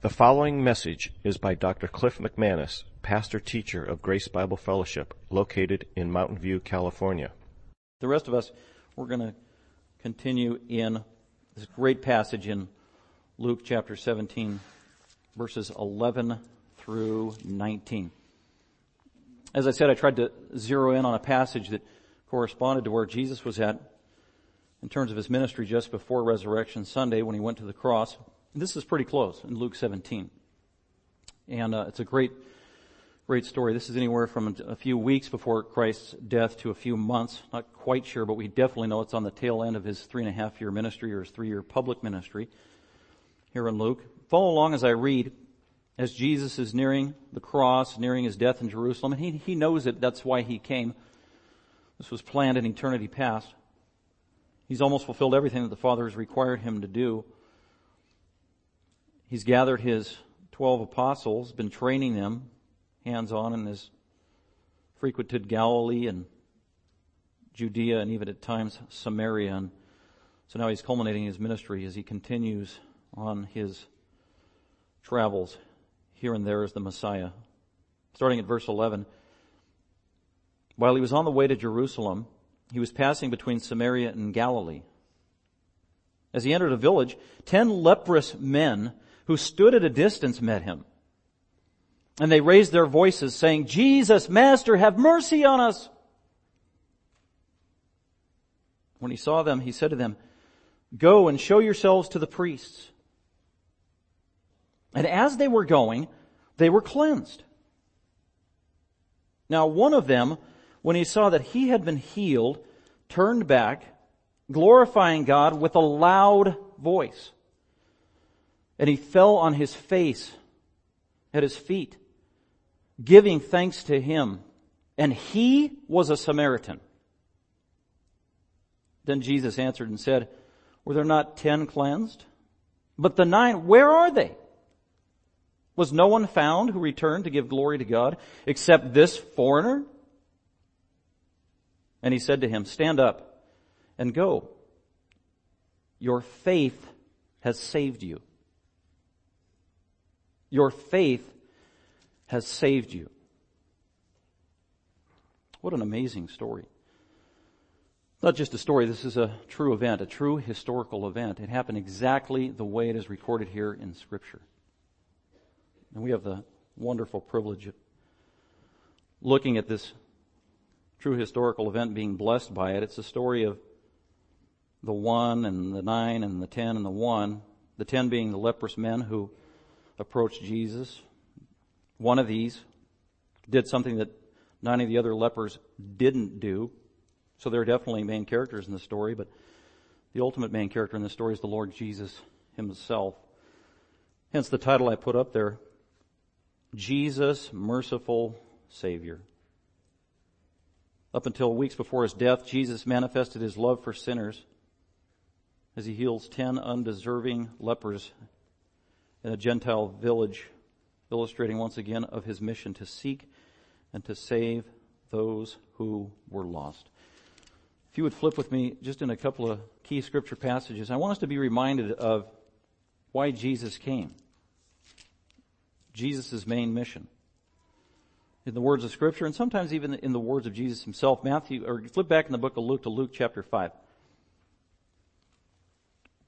The following message is by Dr. Cliff McManus, pastor teacher of Grace Bible Fellowship, located in Mountain View, California. The rest of us, we're going to continue in this great passage in Luke chapter 17, verses 11 through 19. As I said, I tried to zero in on a passage that corresponded to where Jesus was at in terms of his ministry just before Resurrection Sunday when he went to the cross. This is pretty close in Luke 17. And uh, it's a great, great story. This is anywhere from a few weeks before Christ's death to a few months. Not quite sure, but we definitely know it's on the tail end of his three and a half year ministry or his three year public ministry here in Luke. Follow along as I read as Jesus is nearing the cross, nearing his death in Jerusalem. And he, he knows it. That's why he came. This was planned in eternity past. He's almost fulfilled everything that the Father has required him to do. He's gathered his 12 apostles, been training them hands on and has frequented Galilee and Judea and even at times Samaria. And so now he's culminating his ministry as he continues on his travels here and there as the Messiah. Starting at verse 11. While he was on the way to Jerusalem, he was passing between Samaria and Galilee. As he entered a village, ten leprous men who stood at a distance met him. And they raised their voices saying, Jesus, Master, have mercy on us. When he saw them, he said to them, Go and show yourselves to the priests. And as they were going, they were cleansed. Now one of them, when he saw that he had been healed, turned back, glorifying God with a loud voice. And he fell on his face at his feet, giving thanks to him. And he was a Samaritan. Then Jesus answered and said, Were there not ten cleansed? But the nine, where are they? Was no one found who returned to give glory to God except this foreigner? And he said to him, Stand up and go. Your faith has saved you. Your faith has saved you. What an amazing story. Not just a story, this is a true event, a true historical event. It happened exactly the way it is recorded here in Scripture. And we have the wonderful privilege of looking at this true historical event, being blessed by it. It's a story of the one and the nine and the ten and the one. The ten being the leprous men who approached Jesus. One of these did something that nine of the other lepers didn't do. So there are definitely main characters in the story, but the ultimate main character in the story is the Lord Jesus himself. Hence the title I put up there, Jesus, Merciful Savior. Up until weeks before his death, Jesus manifested his love for sinners as he heals ten undeserving lepers in a Gentile village, illustrating once again of his mission to seek and to save those who were lost. If you would flip with me just in a couple of key scripture passages, I want us to be reminded of why Jesus came. Jesus' main mission. In the words of scripture, and sometimes even in the words of Jesus himself, Matthew, or flip back in the book of Luke to Luke chapter 5.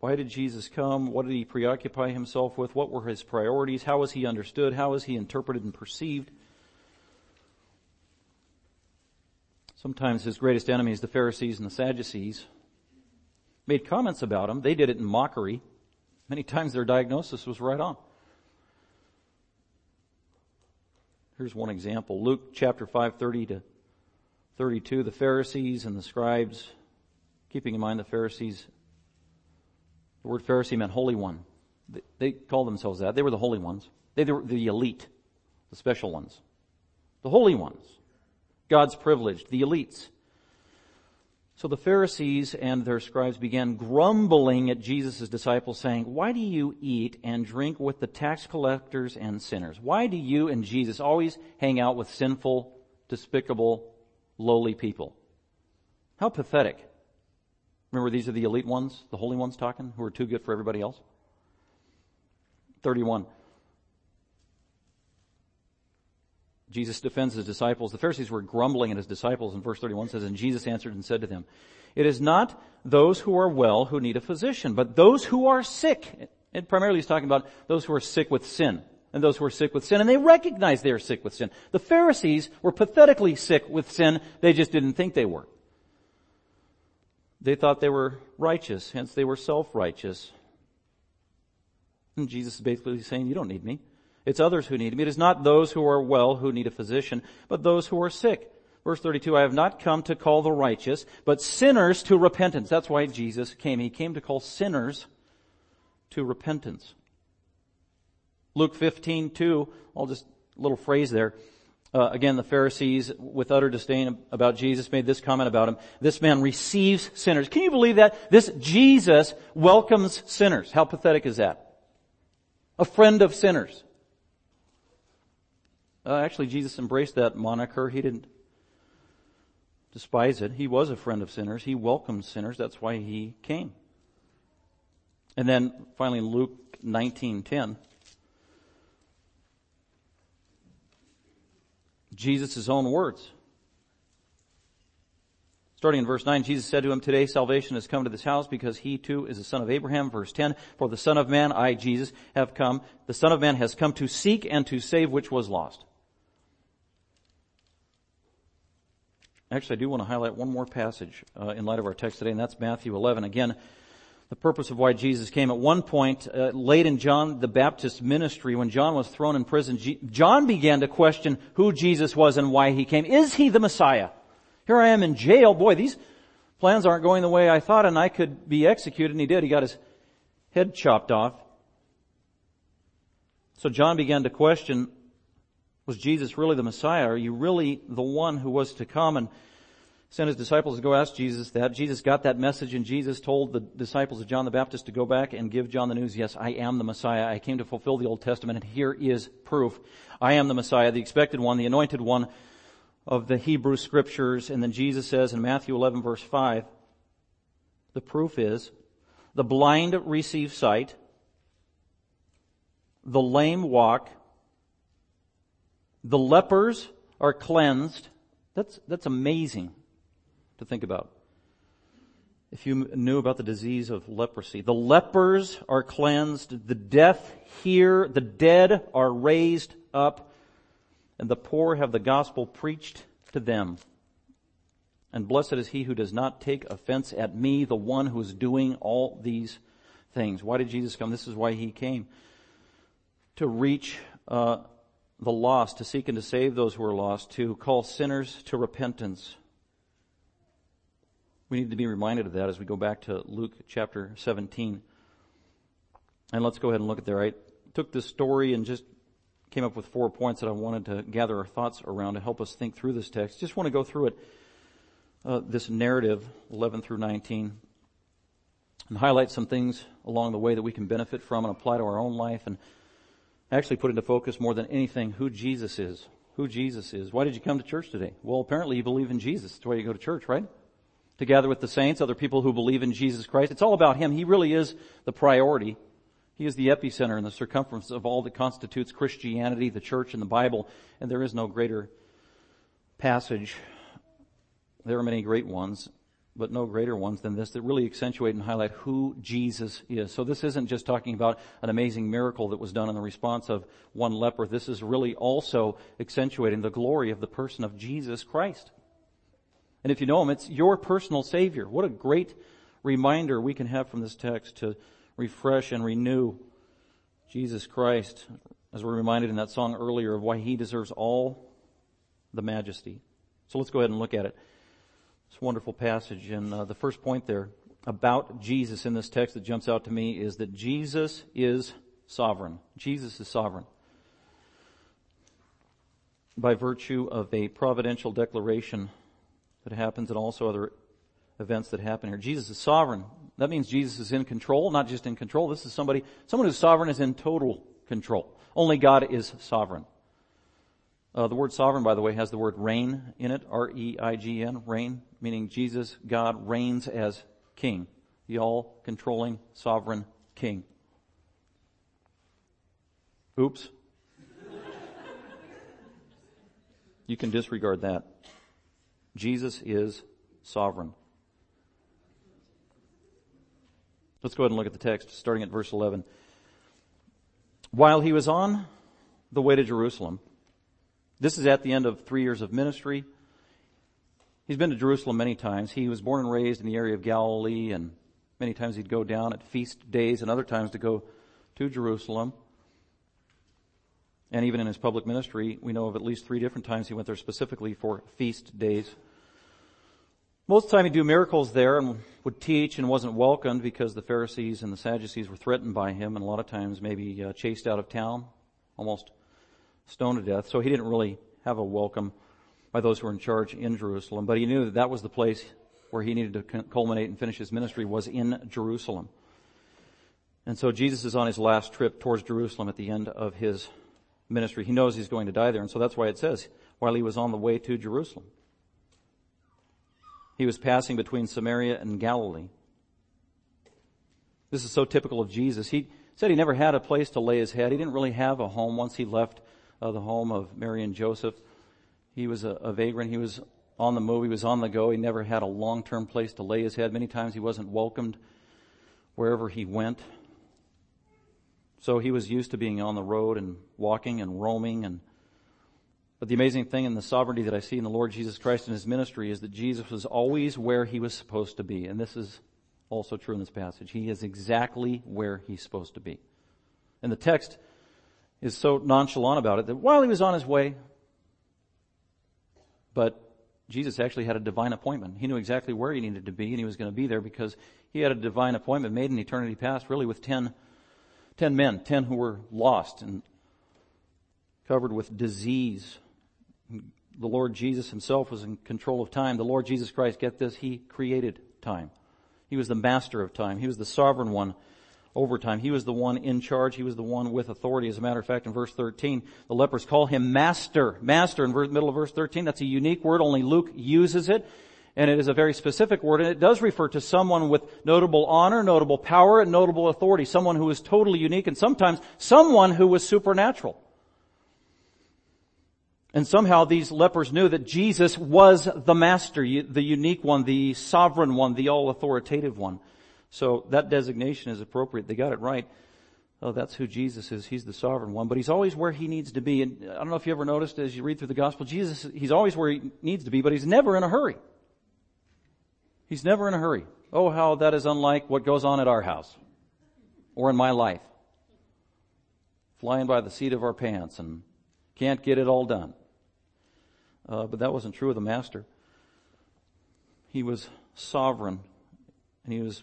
Why did Jesus come? What did he preoccupy himself with? What were his priorities? How was he understood? How was he interpreted and perceived? Sometimes his greatest enemies, the Pharisees and the Sadducees, made comments about him. They did it in mockery. Many times their diagnosis was right on. Here's one example. Luke chapter 5, 30 to 32. The Pharisees and the scribes, keeping in mind the Pharisees the word Pharisee meant holy one. They called themselves that. They were the holy ones. They were the elite, the special ones. The holy ones. God's privileged, the elites. So the Pharisees and their scribes began grumbling at Jesus' disciples saying, why do you eat and drink with the tax collectors and sinners? Why do you and Jesus always hang out with sinful, despicable, lowly people? How pathetic. Remember, these are the elite ones, the holy ones talking, who are too good for everybody else. 31. Jesus defends his disciples. The Pharisees were grumbling at his disciples, and verse 31 says, And Jesus answered and said to them, It is not those who are well who need a physician, but those who are sick. And primarily he's talking about those who are sick with sin, and those who are sick with sin, and they recognize they are sick with sin. The Pharisees were pathetically sick with sin, they just didn't think they were. They thought they were righteous, hence they were self-righteous. And Jesus is basically saying, you don't need me. It's others who need me. It is not those who are well who need a physician, but those who are sick. Verse 32, I have not come to call the righteous, but sinners to repentance. That's why Jesus came. He came to call sinners to repentance. Luke 15, 2, I'll just, little phrase there. Uh, again, the Pharisees, with utter disdain about Jesus, made this comment about him. This man receives sinners. Can you believe that? This Jesus welcomes sinners. How pathetic is that? A friend of sinners. Uh, actually, Jesus embraced that moniker. He didn't despise it. He was a friend of sinners. He welcomed sinners. That's why he came. And then finally in Luke 19:10 Jesus' own words. Starting in verse 9, Jesus said to him, Today salvation has come to this house because he too is a son of Abraham. Verse 10, For the Son of Man, I, Jesus, have come. The Son of Man has come to seek and to save which was lost. Actually, I do want to highlight one more passage uh, in light of our text today, and that's Matthew 11. Again, the purpose of why Jesus came. At one point, uh, late in John the Baptist's ministry, when John was thrown in prison, G- John began to question who Jesus was and why he came. Is he the Messiah? Here I am in jail. Boy, these plans aren't going the way I thought, and I could be executed. And he did. He got his head chopped off. So John began to question, was Jesus really the Messiah? Are you really the one who was to come? And sent his disciples to go ask Jesus that. Jesus got that message and Jesus told the disciples of John the Baptist to go back and give John the news, yes, I am the Messiah. I came to fulfill the Old Testament and here is proof. I am the Messiah, the expected one, the anointed one of the Hebrew scriptures. And then Jesus says in Matthew 11 verse 5, the proof is the blind receive sight, the lame walk, the lepers are cleansed. That's, that's amazing to think about. If you knew about the disease of leprosy, the lepers are cleansed, the deaf hear, the dead are raised up, and the poor have the gospel preached to them. And blessed is he who does not take offense at me, the one who is doing all these things. Why did Jesus come? This is why he came. To reach uh, the lost, to seek and to save those who are lost, to call sinners to repentance, we need to be reminded of that as we go back to Luke chapter 17. And let's go ahead and look at there. I took this story and just came up with four points that I wanted to gather our thoughts around to help us think through this text. Just want to go through it, uh, this narrative, 11 through 19, and highlight some things along the way that we can benefit from and apply to our own life and actually put into focus more than anything who Jesus is. Who Jesus is. Why did you come to church today? Well, apparently you believe in Jesus. That's why you go to church, right? Together with the saints, other people who believe in Jesus Christ. It's all about Him. He really is the priority. He is the epicenter and the circumference of all that constitutes Christianity, the church, and the Bible. And there is no greater passage. There are many great ones, but no greater ones than this that really accentuate and highlight who Jesus is. So this isn't just talking about an amazing miracle that was done in the response of one leper. This is really also accentuating the glory of the person of Jesus Christ. And if you know Him, it's your personal Savior. What a great reminder we can have from this text to refresh and renew Jesus Christ, as we're reminded in that song earlier of why He deserves all the majesty. So let's go ahead and look at it. It's a wonderful passage. And uh, the first point there about Jesus in this text that jumps out to me is that Jesus is sovereign. Jesus is sovereign. By virtue of a providential declaration happens and also other events that happen here. Jesus is sovereign. That means Jesus is in control, not just in control. This is somebody, someone who's sovereign is in total control. Only God is sovereign. Uh, the word sovereign, by the way, has the word reign in it, R-E-I-G-N, reign, meaning Jesus, God, reigns as king, the all-controlling, sovereign king. Oops. You can disregard that. Jesus is sovereign. Let's go ahead and look at the text, starting at verse 11. While he was on the way to Jerusalem, this is at the end of three years of ministry. He's been to Jerusalem many times. He was born and raised in the area of Galilee, and many times he'd go down at feast days, and other times to go to Jerusalem. And even in his public ministry, we know of at least three different times he went there specifically for feast days. Most of the time he'd do miracles there and would teach and wasn't welcomed because the Pharisees and the Sadducees were threatened by him and a lot of times maybe uh, chased out of town, almost stoned to death. So he didn't really have a welcome by those who were in charge in Jerusalem, but he knew that that was the place where he needed to culminate and finish his ministry was in Jerusalem. And so Jesus is on his last trip towards Jerusalem at the end of his ministry. He knows he's going to die there, and so that's why it says, while he was on the way to Jerusalem. He was passing between Samaria and Galilee. This is so typical of Jesus. He said he never had a place to lay his head. He didn't really have a home once he left uh, the home of Mary and Joseph. He was a, a vagrant. He was on the move. He was on the go. He never had a long-term place to lay his head. Many times he wasn't welcomed wherever he went. So he was used to being on the road and walking and roaming and but the amazing thing in the sovereignty that I see in the Lord Jesus Christ and his ministry is that Jesus was always where he was supposed to be. And this is also true in this passage. He is exactly where he's supposed to be. And the text is so nonchalant about it that while he was on his way, but Jesus actually had a divine appointment. He knew exactly where he needed to be and he was going to be there because he had a divine appointment made in eternity past really with ten, ten men, ten who were lost and covered with disease the Lord Jesus himself was in control of time. The Lord Jesus Christ, get this, he created time. He was the master of time. He was the sovereign one over time. He was the one in charge. He was the one with authority. As a matter of fact, in verse 13, the lepers call him master. Master in the middle of verse 13. That's a unique word. Only Luke uses it. And it is a very specific word, and it does refer to someone with notable honor, notable power, and notable authority. Someone who is totally unique, and sometimes someone who was supernatural. And somehow these lepers knew that Jesus was the master, the unique one, the sovereign one, the all authoritative one. So that designation is appropriate. They got it right. Oh, that's who Jesus is. He's the sovereign one, but he's always where he needs to be. And I don't know if you ever noticed as you read through the gospel, Jesus, he's always where he needs to be, but he's never in a hurry. He's never in a hurry. Oh, how that is unlike what goes on at our house or in my life. Flying by the seat of our pants and can't get it all done. Uh, but that wasn't true of the master. He was sovereign and he was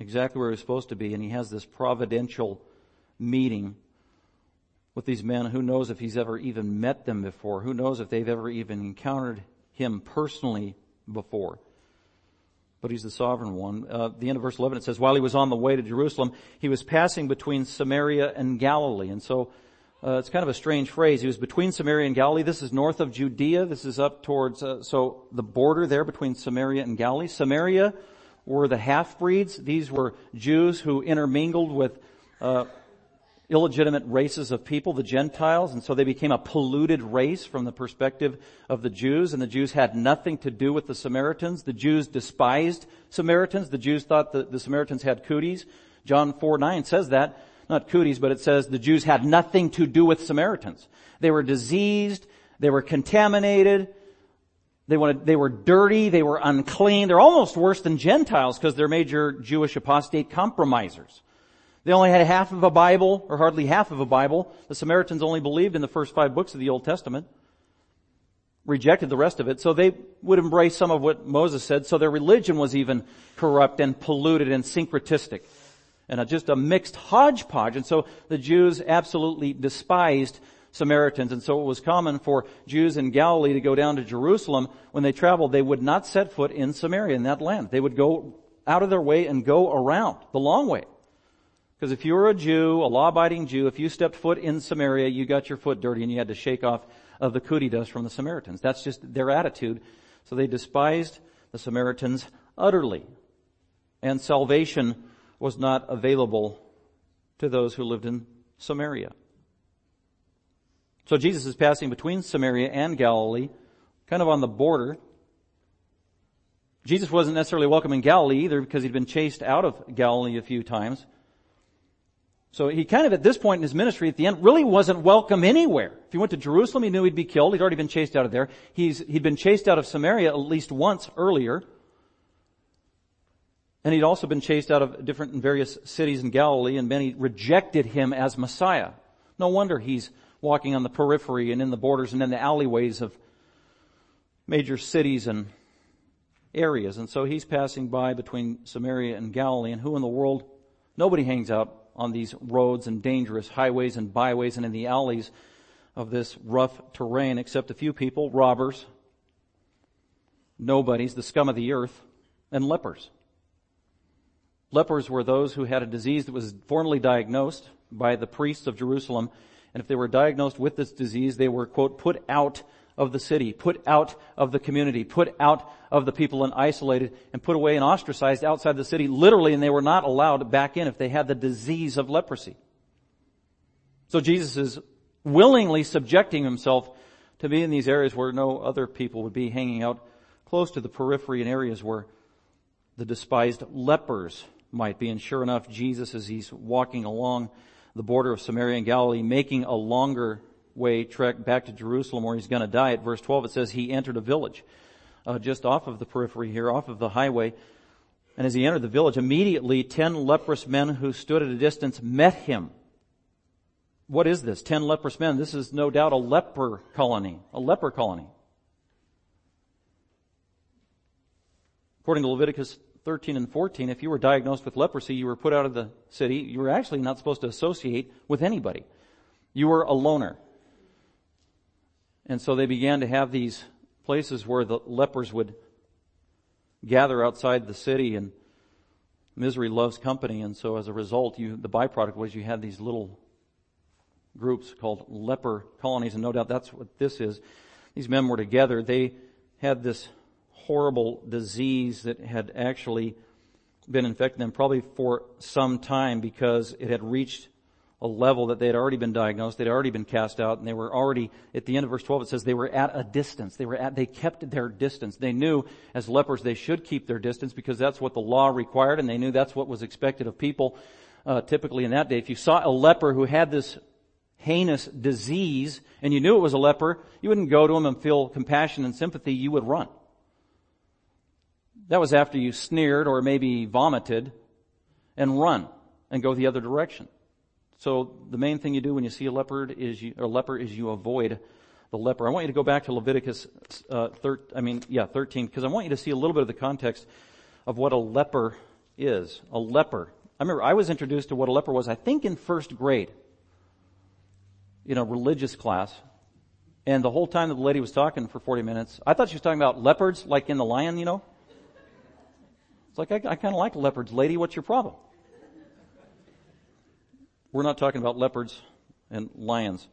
exactly where he was supposed to be and he has this providential meeting with these men. Who knows if he's ever even met them before? Who knows if they've ever even encountered him personally before? But he's the sovereign one. Uh, the end of verse 11 it says, while he was on the way to Jerusalem, he was passing between Samaria and Galilee. And so uh, it's kind of a strange phrase. He was between Samaria and Galilee. This is north of Judea. This is up towards, uh, so the border there between Samaria and Galilee. Samaria were the half-breeds. These were Jews who intermingled with, uh, illegitimate races of people, the Gentiles, and so they became a polluted race from the perspective of the Jews, and the Jews had nothing to do with the Samaritans. The Jews despised Samaritans. The Jews thought that the Samaritans had cooties. John 4, 9 says that not cooties, but it says the Jews had nothing to do with Samaritans. They were diseased, they were contaminated, they, wanted, they were dirty, they were unclean. They're almost worse than Gentiles because they're major Jewish apostate compromisers. They only had half of a Bible, or hardly half of a Bible. The Samaritans only believed in the first five books of the Old Testament. Rejected the rest of it, so they would embrace some of what Moses said, so their religion was even corrupt and polluted and syncretistic and a, just a mixed hodgepodge. And so the Jews absolutely despised Samaritans. And so it was common for Jews in Galilee to go down to Jerusalem. When they traveled, they would not set foot in Samaria, in that land. They would go out of their way and go around the long way. Because if you were a Jew, a law-abiding Jew, if you stepped foot in Samaria, you got your foot dirty and you had to shake off of the cootie dust from the Samaritans. That's just their attitude. So they despised the Samaritans utterly. And salvation was not available to those who lived in Samaria. So Jesus is passing between Samaria and Galilee, kind of on the border. Jesus wasn't necessarily welcome in Galilee either because he'd been chased out of Galilee a few times. So he kind of at this point in his ministry at the end really wasn't welcome anywhere. If he went to Jerusalem, he knew he'd be killed. He'd already been chased out of there. He's, he'd been chased out of Samaria at least once earlier. And he'd also been chased out of different and various cities in Galilee and many rejected him as Messiah. No wonder he's walking on the periphery and in the borders and in the alleyways of major cities and areas. And so he's passing by between Samaria and Galilee and who in the world? Nobody hangs out on these roads and dangerous highways and byways and in the alleys of this rough terrain except a few people, robbers, nobodies, the scum of the earth, and lepers. Lepers were those who had a disease that was formally diagnosed by the priests of Jerusalem. And if they were diagnosed with this disease, they were, quote, put out of the city, put out of the community, put out of the people and isolated and put away and ostracized outside the city, literally, and they were not allowed back in if they had the disease of leprosy. So Jesus is willingly subjecting himself to be in these areas where no other people would be hanging out close to the periphery and areas where the despised lepers might be. And sure enough, Jesus, as he's walking along the border of Samaria and Galilee, making a longer way trek back to Jerusalem where he's going to die, at verse 12 it says he entered a village uh, just off of the periphery here, off of the highway. And as he entered the village, immediately ten leprous men who stood at a distance met him. What is this? Ten leprous men. This is no doubt a leper colony, a leper colony. According to Leviticus 13 and 14, if you were diagnosed with leprosy, you were put out of the city. You were actually not supposed to associate with anybody. You were a loner. And so they began to have these places where the lepers would gather outside the city and misery loves company. And so as a result, you, the byproduct was you had these little groups called leper colonies. And no doubt that's what this is. These men were together. They had this horrible disease that had actually been infecting them probably for some time because it had reached a level that they had already been diagnosed, they'd already been cast out, and they were already, at the end of verse 12 it says they were at a distance. They were at, they kept their distance. They knew as lepers they should keep their distance because that's what the law required and they knew that's what was expected of people, uh, typically in that day. If you saw a leper who had this heinous disease and you knew it was a leper, you wouldn't go to him and feel compassion and sympathy, you would run. That was after you sneered or maybe vomited and run and go the other direction. So the main thing you do when you see a leopard is you, or leper is you avoid the leper. I want you to go back to Leviticus, uh, thir- I mean, yeah, 13, because I want you to see a little bit of the context of what a leper is. A leper. I remember I was introduced to what a leper was, I think in first grade, in a religious class. And the whole time that the lady was talking for 40 minutes, I thought she was talking about leopards, like in the lion, you know? It's like, I, I kind of like leopards. Lady, what's your problem? We're not talking about leopards and lions.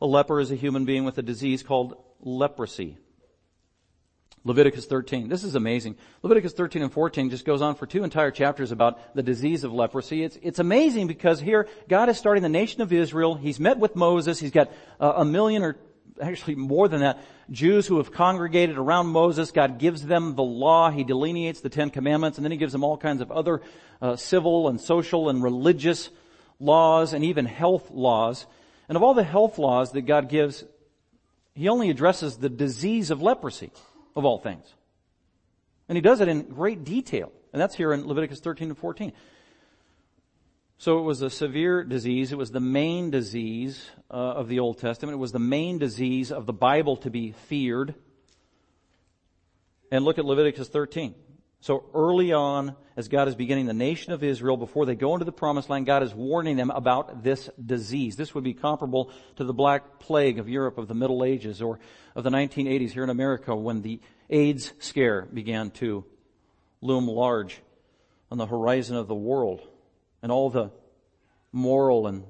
A leper is a human being with a disease called leprosy. Leviticus 13. This is amazing. Leviticus 13 and 14 just goes on for two entire chapters about the disease of leprosy. It's, it's amazing because here God is starting the nation of Israel. He's met with Moses. He's got uh, a million or actually more than that, Jews who have congregated around Moses. God gives them the law. He delineates the Ten Commandments and then he gives them all kinds of other uh, civil and social and religious laws and even health laws. And of all the health laws that God gives, he only addresses the disease of leprosy of all things. And he does it in great detail. And that's here in Leviticus 13 and 14. So it was a severe disease. It was the main disease uh, of the Old Testament. It was the main disease of the Bible to be feared. And look at Leviticus 13. So early on, as God is beginning the nation of Israel, before they go into the promised land, God is warning them about this disease. This would be comparable to the Black Plague of Europe of the Middle Ages or of the 1980s here in America when the AIDS scare began to loom large on the horizon of the world and all the moral and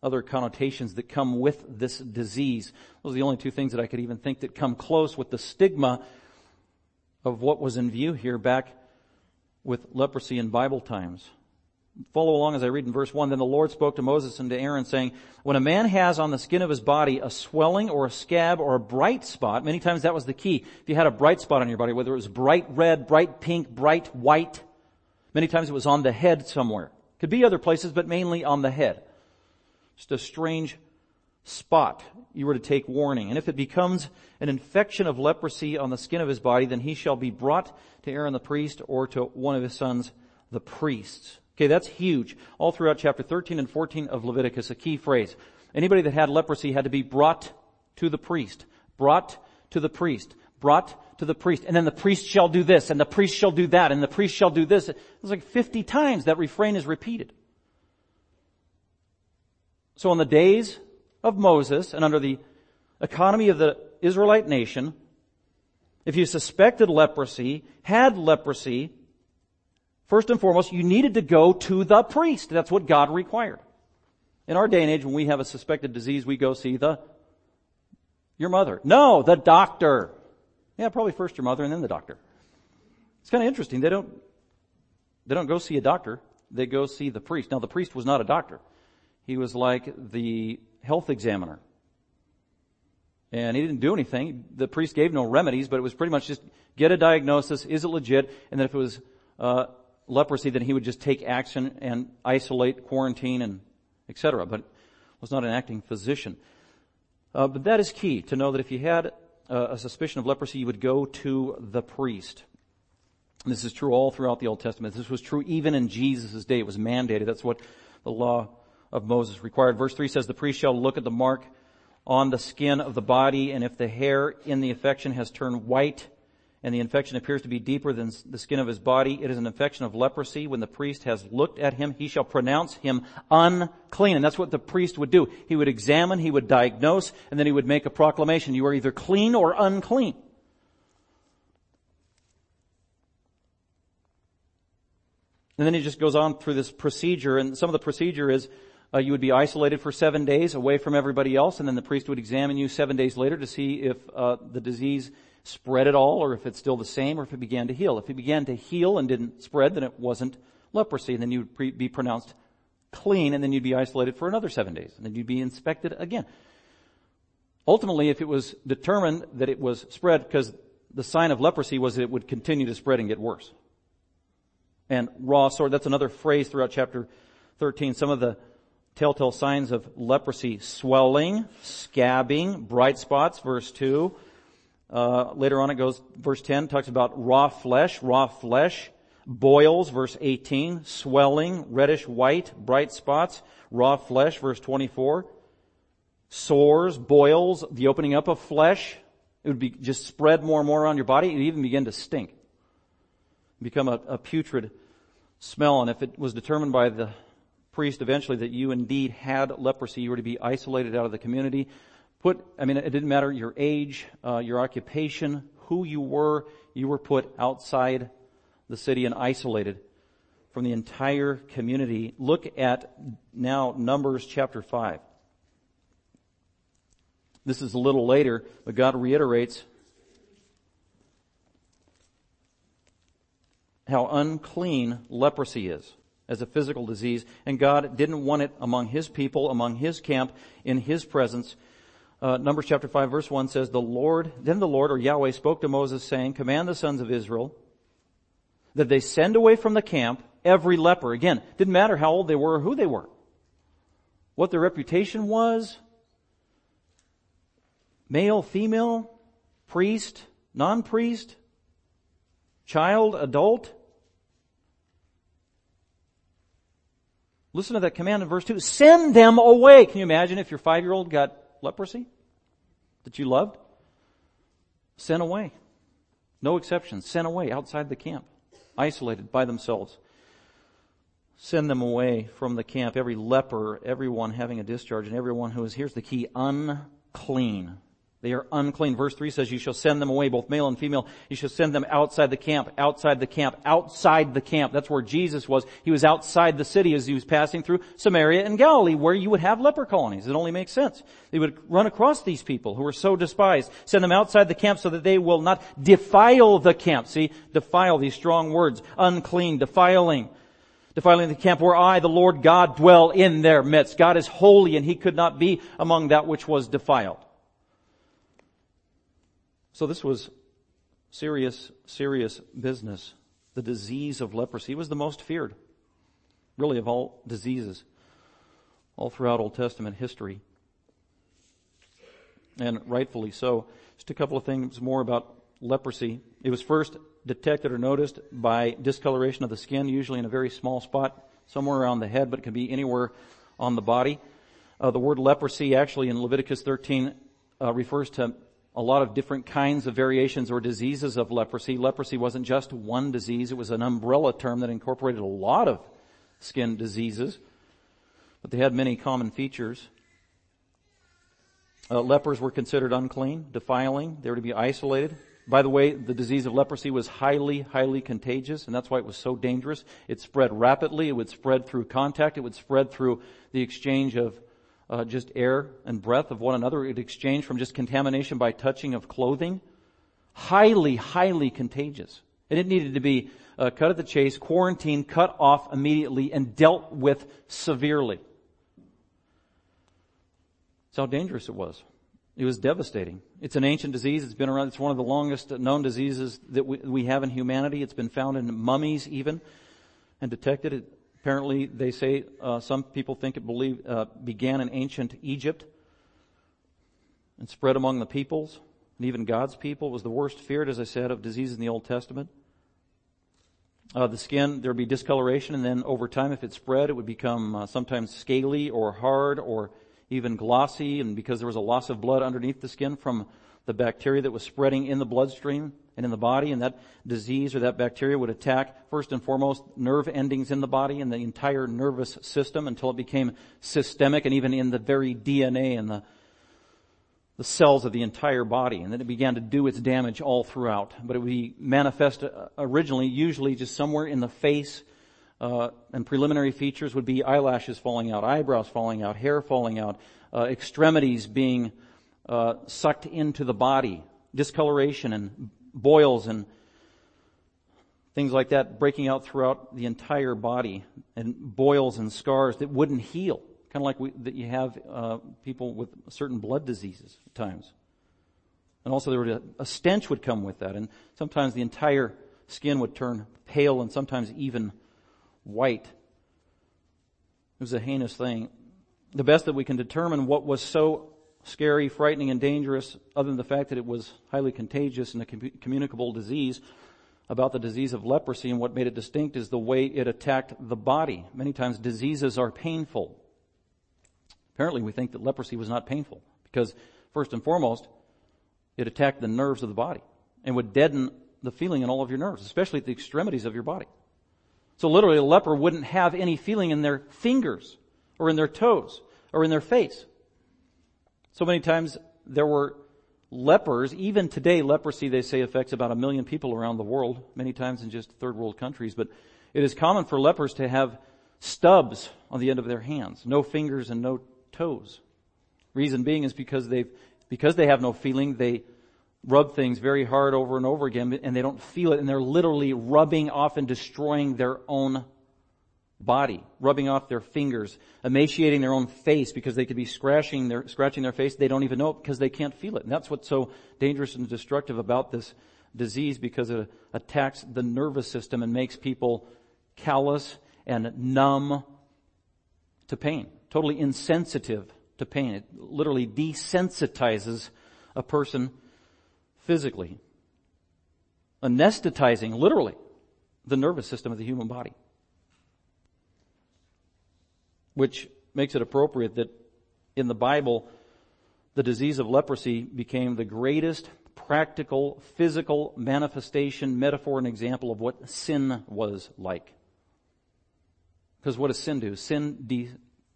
other connotations that come with this disease. Those are the only two things that I could even think that come close with the stigma of what was in view here back with leprosy in Bible times. Follow along as I read in verse 1. Then the Lord spoke to Moses and to Aaron saying, When a man has on the skin of his body a swelling or a scab or a bright spot, many times that was the key. If you had a bright spot on your body, whether it was bright red, bright pink, bright white, many times it was on the head somewhere. Could be other places, but mainly on the head. Just a strange spot. You were to take warning. And if it becomes an infection of leprosy on the skin of his body, then he shall be brought to Aaron the priest or to one of his sons, the priests. Okay, that's huge. All throughout chapter 13 and 14 of Leviticus, a key phrase. Anybody that had leprosy had to be brought to the priest. Brought to the priest. Brought to the priest. And then the priest shall do this, and the priest shall do that, and the priest shall do this. It's like 50 times that refrain is repeated. So on the days of Moses and under the economy of the Israelite nation, if you suspected leprosy, had leprosy, First and foremost, you needed to go to the priest. That's what God required. In our day and age, when we have a suspected disease, we go see the, your mother. No, the doctor. Yeah, probably first your mother and then the doctor. It's kind of interesting. They don't, they don't go see a doctor. They go see the priest. Now the priest was not a doctor. He was like the health examiner. And he didn't do anything. The priest gave no remedies, but it was pretty much just get a diagnosis. Is it legit? And then if it was, uh, leprosy, then he would just take action and isolate, quarantine, and etc. But was not an acting physician. Uh, but that is key to know that if you had a, a suspicion of leprosy, you would go to the priest. And this is true all throughout the Old Testament. This was true even in Jesus' day. It was mandated. That's what the law of Moses required. Verse 3 says, The priest shall look at the mark on the skin of the body, and if the hair in the infection has turned white, and the infection appears to be deeper than the skin of his body, it is an infection of leprosy. When the priest has looked at him, he shall pronounce him unclean. And that's what the priest would do. He would examine, he would diagnose, and then he would make a proclamation. You are either clean or unclean. And then he just goes on through this procedure, and some of the procedure is uh, you would be isolated for seven days away from everybody else, and then the priest would examine you seven days later to see if uh, the disease spread at all or if it's still the same or if it began to heal. If it began to heal and didn't spread, then it wasn't leprosy and then you would pre- be pronounced clean and then you'd be isolated for another seven days and then you'd be inspected again. Ultimately, if it was determined that it was spread because the sign of leprosy was that it would continue to spread and get worse. And raw sore, that's another phrase throughout chapter 13. Some of the telltale signs of leprosy, swelling, scabbing, bright spots, verse 2, uh, later on it goes, verse 10 talks about raw flesh, raw flesh, boils, verse 18, swelling, reddish white, bright spots, raw flesh, verse 24, sores, boils, the opening up of flesh. It would be just spread more and more around your body. It even begin to stink. Become a, a putrid smell. And if it was determined by the priest eventually that you indeed had leprosy, you were to be isolated out of the community put, I mean, it didn't matter your age, uh, your occupation, who you were, you were put outside the city and isolated from the entire community. Look at now Numbers chapter 5. This is a little later, but God reiterates how unclean leprosy is as a physical disease, and God didn't want it among His people, among His camp, in His presence. Uh, Numbers chapter 5 verse 1 says, the Lord, then the Lord or Yahweh spoke to Moses saying, command the sons of Israel that they send away from the camp every leper. Again, didn't matter how old they were or who they were. What their reputation was. Male, female, priest, non-priest, child, adult. Listen to that command in verse 2. Send them away. Can you imagine if your five-year-old got leprosy that you loved? Sent away. No exceptions. Sent away outside the camp. Isolated by themselves. Send them away from the camp. Every leper, everyone having a discharge, and everyone who is, here's the key, unclean. They are unclean. Verse 3 says, you shall send them away, both male and female. You shall send them outside the camp, outside the camp, outside the camp. That's where Jesus was. He was outside the city as he was passing through Samaria and Galilee, where you would have leper colonies. It only makes sense. They would run across these people who were so despised, send them outside the camp so that they will not defile the camp. See, defile, these strong words, unclean, defiling defiling the camp where I, the Lord God, dwell in their midst. God is holy and he could not be among that which was defiled. So this was serious, serious business. The disease of leprosy was the most feared, really, of all diseases, all throughout Old Testament history. And rightfully so. Just a couple of things more about leprosy. It was first detected or noticed by discoloration of the skin, usually in a very small spot, somewhere around the head, but it can be anywhere on the body. Uh, the word leprosy actually in Leviticus 13 uh, refers to a lot of different kinds of variations or diseases of leprosy. Leprosy wasn't just one disease, it was an umbrella term that incorporated a lot of skin diseases, but they had many common features. Uh, lepers were considered unclean, defiling, they were to be isolated. By the way, the disease of leprosy was highly, highly contagious, and that's why it was so dangerous. It spread rapidly, it would spread through contact, it would spread through the exchange of uh, just air and breath of one another. It exchanged from just contamination by touching of clothing. Highly, highly contagious. And it needed to be uh, cut at the chase, quarantined, cut off immediately, and dealt with severely. That's how dangerous it was. It was devastating. It's an ancient disease. It's been around. It's one of the longest known diseases that we, we have in humanity. It's been found in mummies even and detected. Apparently, they say uh, some people think it believe, uh, began in ancient Egypt and spread among the peoples and even God's people. It was the worst feared, as I said, of diseases in the Old Testament. Uh, the skin, there would be discoloration, and then over time, if it spread, it would become uh, sometimes scaly or hard or even glossy, and because there was a loss of blood underneath the skin from the bacteria that was spreading in the bloodstream, and in the body, and that disease or that bacteria would attack first and foremost nerve endings in the body and the entire nervous system until it became systemic and even in the very DNA and the the cells of the entire body, and then it began to do its damage all throughout. But it would be manifest uh, originally, usually just somewhere in the face, uh, and preliminary features would be eyelashes falling out, eyebrows falling out, hair falling out, uh, extremities being uh, sucked into the body, discoloration and boils and things like that breaking out throughout the entire body and boils and scars that wouldn't heal. Kind of like we, that you have uh, people with certain blood diseases at times. And also there would a, a stench would come with that and sometimes the entire skin would turn pale and sometimes even white. It was a heinous thing. The best that we can determine what was so scary, frightening, and dangerous, other than the fact that it was highly contagious and a communicable disease, about the disease of leprosy and what made it distinct is the way it attacked the body. Many times diseases are painful. Apparently we think that leprosy was not painful because first and foremost, it attacked the nerves of the body and would deaden the feeling in all of your nerves, especially at the extremities of your body. So literally a leper wouldn't have any feeling in their fingers or in their toes or in their face. So many times there were lepers, even today leprosy they say affects about a million people around the world, many times in just third world countries, but it is common for lepers to have stubs on the end of their hands, no fingers and no toes. Reason being is because they've, because they have no feeling, they rub things very hard over and over again and they don't feel it and they're literally rubbing off and destroying their own body, rubbing off their fingers, emaciating their own face because they could be scratching their, scratching their face. They don't even know it because they can't feel it. And that's what's so dangerous and destructive about this disease because it attacks the nervous system and makes people callous and numb to pain, totally insensitive to pain. It literally desensitizes a person physically, anesthetizing literally the nervous system of the human body which makes it appropriate that in the Bible, the disease of leprosy became the greatest practical, physical manifestation, metaphor, and example of what sin was like. Because what does sin do? Sin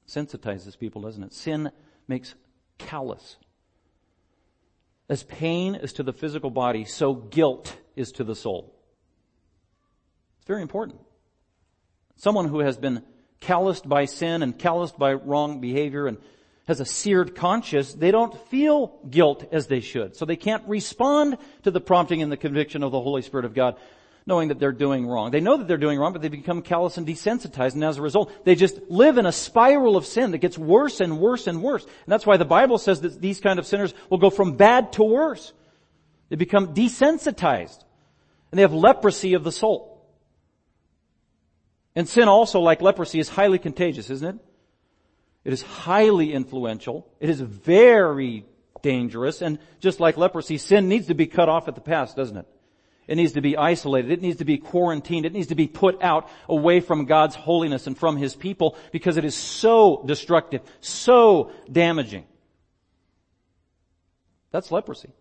desensitizes people, doesn't it? Sin makes callous. As pain is to the physical body, so guilt is to the soul. It's very important. Someone who has been calloused by sin and calloused by wrong behavior and has a seared conscience, they don't feel guilt as they should. So they can't respond to the prompting and the conviction of the Holy Spirit of God. knowing that they're doing wrong. They know that they're doing wrong, but they become callous and desensitized, and as a result, they just live in a spiral of sin that gets worse and worse and worse. And that's why the Bible says that these kind of sinners will go from bad to worse. They become desensitized, and they have leprosy of the soul. And sin also, like leprosy, is highly contagious, isn't it? It is highly influential. It is very dangerous. And just like leprosy, sin needs to be cut off at the pass, doesn't it? It needs to be isolated. It needs to be quarantined. It needs to be put out away from God's holiness and from His people because it is so destructive, so damaging. That's leprosy.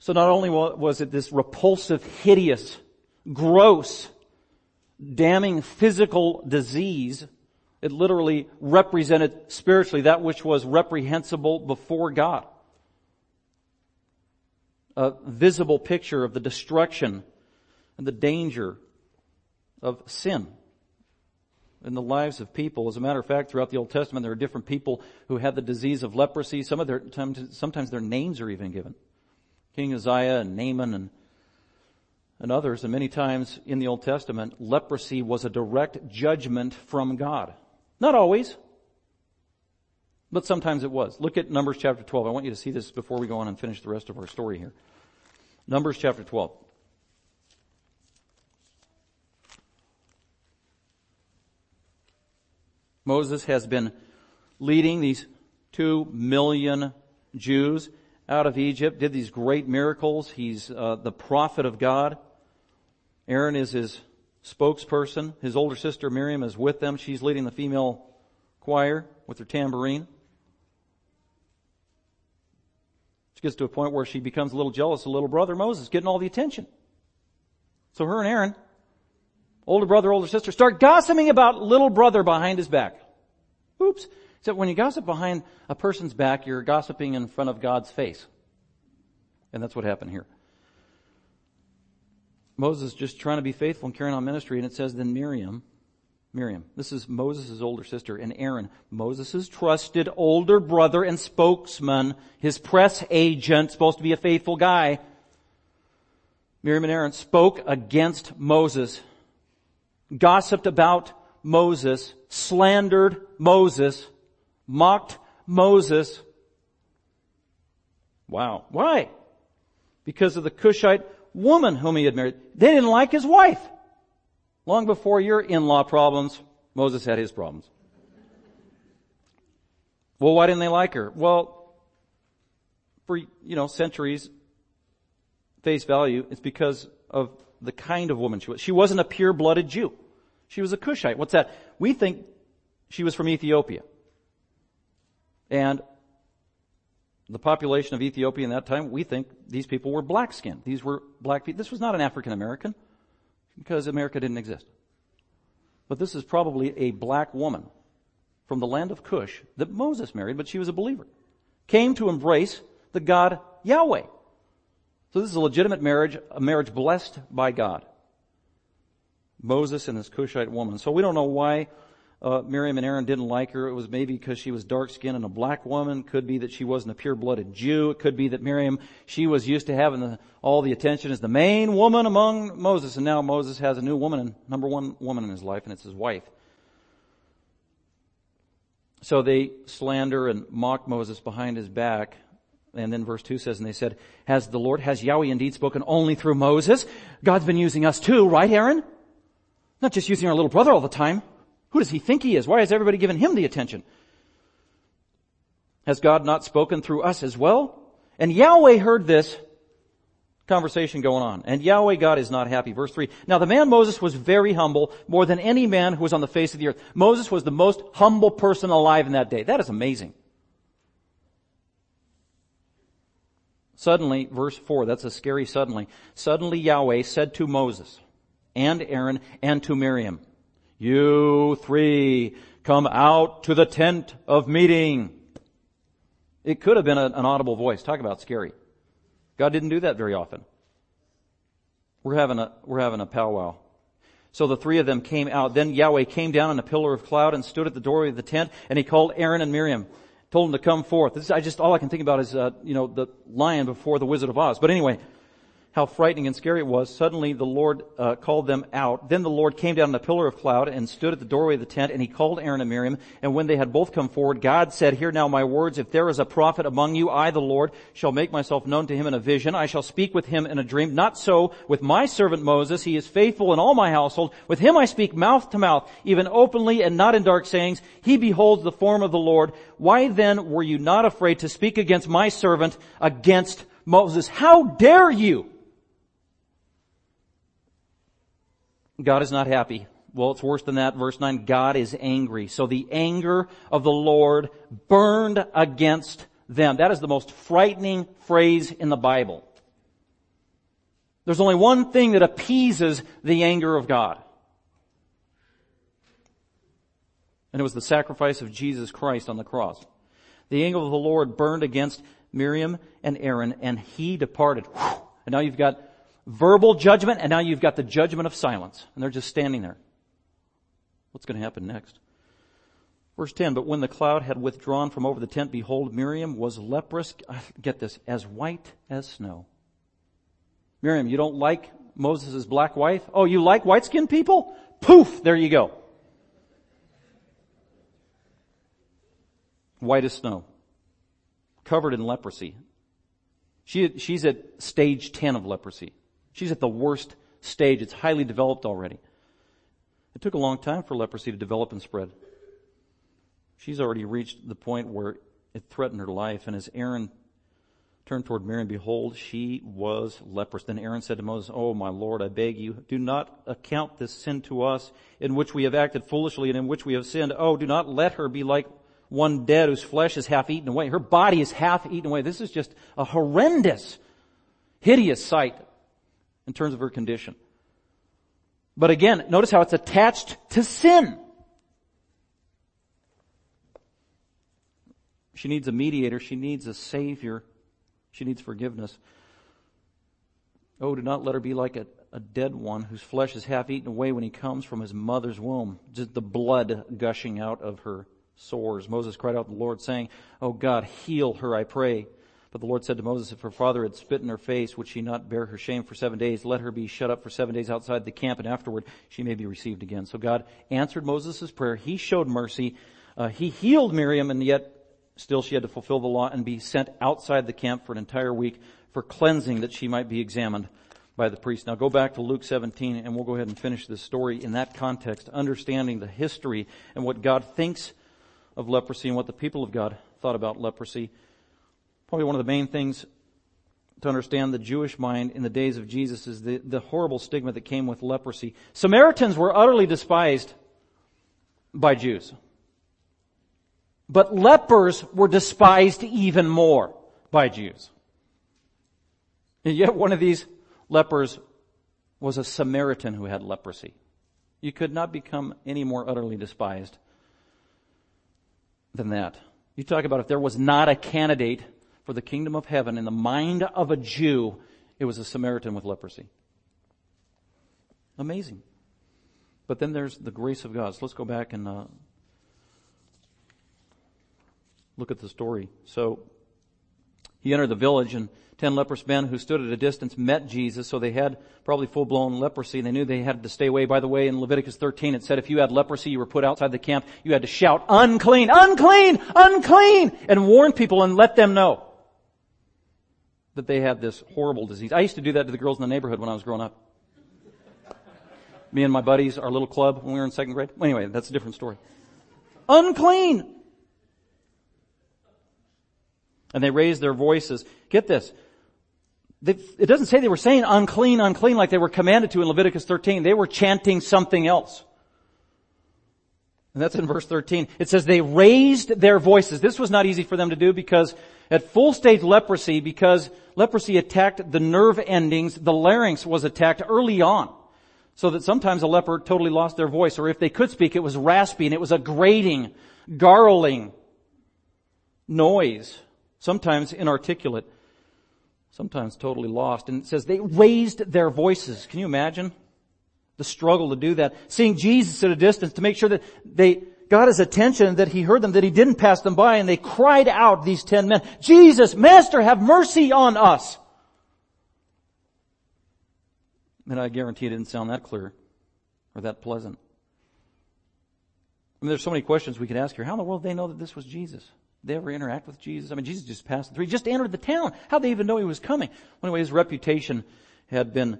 So not only was it this repulsive, hideous, gross, damning physical disease, it literally represented spiritually that which was reprehensible before God a visible picture of the destruction and the danger of sin in the lives of people. As a matter of fact, throughout the Old Testament, there are different people who had the disease of leprosy. Some of their sometimes their names are even given. King Uzziah and Naaman and and others, and many times in the Old Testament, leprosy was a direct judgment from God. Not always, but sometimes it was. Look at Numbers chapter 12. I want you to see this before we go on and finish the rest of our story here. Numbers chapter 12. Moses has been leading these two million Jews out of Egypt, did these great miracles. He's uh, the prophet of God. Aaron is his spokesperson. His older sister Miriam is with them. She's leading the female choir with her tambourine. She gets to a point where she becomes a little jealous of little brother Moses getting all the attention. So her and Aaron, older brother, older sister, start gossiping about little brother behind his back. Oops. Except when you gossip behind a person's back, you're gossiping in front of God's face. And that's what happened here. Moses just trying to be faithful and carrying on ministry, and it says then Miriam, Miriam. This is Moses' older sister and Aaron, Moses' trusted older brother and spokesman, his press agent, supposed to be a faithful guy. Miriam and Aaron spoke against Moses, gossiped about Moses, slandered Moses, mocked Moses. Wow. Why? Because of the Cushite woman whom he had married. They didn't like his wife. Long before your in-law problems, Moses had his problems. Well, why didn't they like her? Well, for, you know, centuries, face value, it's because of the kind of woman she was. She wasn't a pure-blooded Jew. She was a Cushite. What's that? We think she was from Ethiopia. And the population of Ethiopia in that time, we think these people were black skinned. These were black people. This was not an African American because America didn't exist. But this is probably a black woman from the land of Cush that Moses married, but she was a believer. Came to embrace the God Yahweh. So this is a legitimate marriage, a marriage blessed by God. Moses and this Cushite woman. So we don't know why uh, Miriam and Aaron didn't like her. It was maybe because she was dark skinned and a black woman. Could be that she wasn't a pure blooded Jew. It could be that Miriam, she was used to having the, all the attention as the main woman among Moses. And now Moses has a new woman, and number one woman in his life, and it's his wife. So they slander and mock Moses behind his back. And then verse 2 says, and they said, has the Lord, has Yahweh indeed spoken only through Moses? God's been using us too, right Aaron? Not just using our little brother all the time. Who does he think he is? Why has everybody given him the attention? Has God not spoken through us as well? And Yahweh heard this conversation going on. And Yahweh God is not happy. Verse 3. Now the man Moses was very humble, more than any man who was on the face of the earth. Moses was the most humble person alive in that day. That is amazing. Suddenly, verse 4, that's a scary suddenly. Suddenly Yahweh said to Moses and Aaron and to Miriam, you three come out to the tent of meeting. It could have been an audible voice. Talk about scary. God didn't do that very often. We're having a, we're having a powwow. So the three of them came out. Then Yahweh came down in a pillar of cloud and stood at the doorway of the tent and he called Aaron and Miriam, told them to come forth. This is, I just, all I can think about is, uh, you know, the lion before the Wizard of Oz. But anyway, how frightening and scary it was, suddenly the Lord uh, called them out. Then the Lord came down in a pillar of cloud and stood at the doorway of the tent, and he called Aaron and Miriam. And when they had both come forward, God said, Hear now my words. If there is a prophet among you, I, the Lord, shall make myself known to him in a vision. I shall speak with him in a dream. Not so with my servant Moses. He is faithful in all my household. With him I speak mouth to mouth, even openly and not in dark sayings. He beholds the form of the Lord. Why then were you not afraid to speak against my servant, against Moses? How dare you? God is not happy. Well, it's worse than that. Verse 9, God is angry. So the anger of the Lord burned against them. That is the most frightening phrase in the Bible. There's only one thing that appeases the anger of God. And it was the sacrifice of Jesus Christ on the cross. The anger of the Lord burned against Miriam and Aaron and he departed. And now you've got verbal judgment, and now you've got the judgment of silence. And they're just standing there. What's going to happen next? Verse 10, but when the cloud had withdrawn from over the tent, behold, Miriam was leprous, get this, as white as snow. Miriam, you don't like Moses' black wife? Oh, you like white-skinned people? Poof, there you go. White as snow. Covered in leprosy. She, she's at stage 10 of leprosy. She's at the worst stage. It's highly developed already. It took a long time for leprosy to develop and spread. She's already reached the point where it threatened her life. And as Aaron turned toward Miriam, behold, she was leprous. Then Aaron said to Moses, Oh, my Lord, I beg you, do not account this sin to us in which we have acted foolishly and in which we have sinned. Oh, do not let her be like one dead whose flesh is half eaten away. Her body is half eaten away. This is just a horrendous, hideous sight in terms of her condition. But again, notice how it's attached to sin. She needs a mediator. She needs a savior. She needs forgiveness. Oh, do not let her be like a, a dead one whose flesh is half eaten away when he comes from his mother's womb. Just the blood gushing out of her sores. Moses cried out to the Lord saying, Oh God, heal her, I pray. But the Lord said to Moses, if her father had spit in her face, would she not bear her shame for seven days? Let her be shut up for seven days outside the camp, and afterward she may be received again. So God answered Moses' prayer. He showed mercy. Uh, he healed Miriam, and yet still she had to fulfill the law and be sent outside the camp for an entire week for cleansing that she might be examined by the priest. Now go back to Luke 17 and we'll go ahead and finish this story in that context, understanding the history and what God thinks of leprosy and what the people of God thought about leprosy. Probably one of the main things to understand the Jewish mind in the days of Jesus is the, the horrible stigma that came with leprosy. Samaritans were utterly despised by Jews. But lepers were despised even more by Jews. And yet one of these lepers was a Samaritan who had leprosy. You could not become any more utterly despised than that. You talk about if there was not a candidate for the kingdom of heaven in the mind of a Jew, it was a Samaritan with leprosy. Amazing. But then there's the grace of God. So let's go back and uh, look at the story. So he entered the village and ten leprous men who stood at a distance met Jesus. So they had probably full blown leprosy they knew they had to stay away. By the way, in Leviticus 13 it said if you had leprosy, you were put outside the camp. You had to shout, unclean, unclean, unclean, and warn people and let them know that they had this horrible disease. I used to do that to the girls in the neighborhood when I was growing up. Me and my buddies, our little club when we were in second grade. Well, anyway, that's a different story. Unclean! And they raised their voices. Get this. It doesn't say they were saying unclean, unclean like they were commanded to in Leviticus 13. They were chanting something else. And that's in verse 13. It says they raised their voices. This was not easy for them to do because at full stage leprosy, because leprosy attacked the nerve endings, the larynx was attacked early on. So that sometimes a leper totally lost their voice, or if they could speak, it was raspy and it was a grating, gargling noise. Sometimes inarticulate, sometimes totally lost. And it says they raised their voices. Can you imagine? The struggle to do that. Seeing Jesus at a distance to make sure that they got his attention, that he heard them, that he didn't pass them by, and they cried out, these ten men, Jesus, Master, have mercy on us. And I guarantee it didn't sound that clear or that pleasant. I mean, there's so many questions we could ask here. How in the world did they know that this was Jesus? Did they ever interact with Jesus? I mean, Jesus just passed through. He just entered the town. How'd they even know he was coming? Well, anyway, his reputation had been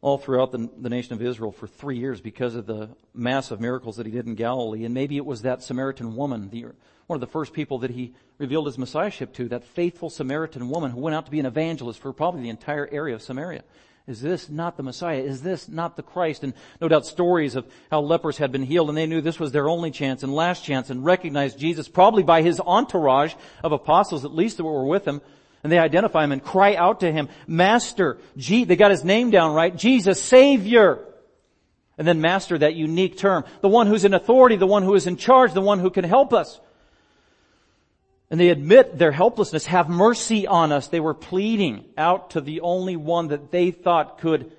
all throughout the, the, nation of Israel for three years because of the massive miracles that he did in Galilee. And maybe it was that Samaritan woman, the, one of the first people that he revealed his messiahship to, that faithful Samaritan woman who went out to be an evangelist for probably the entire area of Samaria. Is this not the Messiah? Is this not the Christ? And no doubt stories of how lepers had been healed and they knew this was their only chance and last chance and recognized Jesus probably by his entourage of apostles at least that were with him. And they identify him and cry out to him, Master, G, they got his name down right, Jesus, Savior. And then Master, that unique term, the one who's in authority, the one who is in charge, the one who can help us. And they admit their helplessness. Have mercy on us. They were pleading out to the only one that they thought could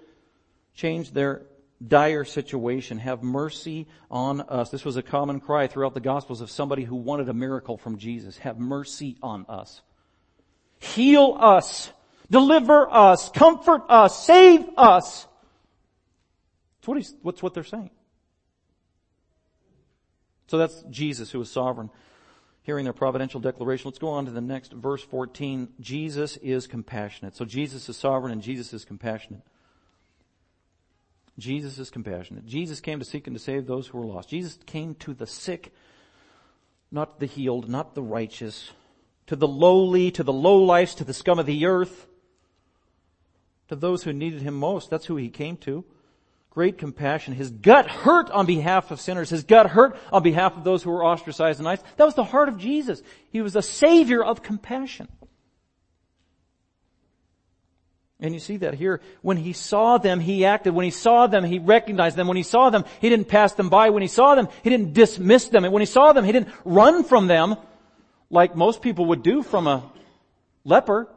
change their dire situation. Have mercy on us. This was a common cry throughout the Gospels of somebody who wanted a miracle from Jesus. Have mercy on us. Heal us. Deliver us. Comfort us. Save us. That's what, he's, what's what they're saying. So that's Jesus who is sovereign hearing their providential declaration. Let's go on to the next verse 14. Jesus is compassionate. So Jesus is sovereign and Jesus is compassionate. Jesus is compassionate. Jesus came to seek and to save those who were lost. Jesus came to the sick, not the healed, not the righteous, to the lowly, to the lowlifes, to the scum of the earth, to those who needed him most. That's who he came to great compassion. His gut hurt on behalf of sinners. His gut hurt on behalf of those who were ostracized and isolated. That was the heart of Jesus. He was a savior of compassion. And you see that here. When he saw them, he acted. When he saw them, he recognized them. When he saw them, he didn't pass them by. When he saw them, he didn't dismiss them. And when he saw them, he didn't run from them like most people would do from a leper.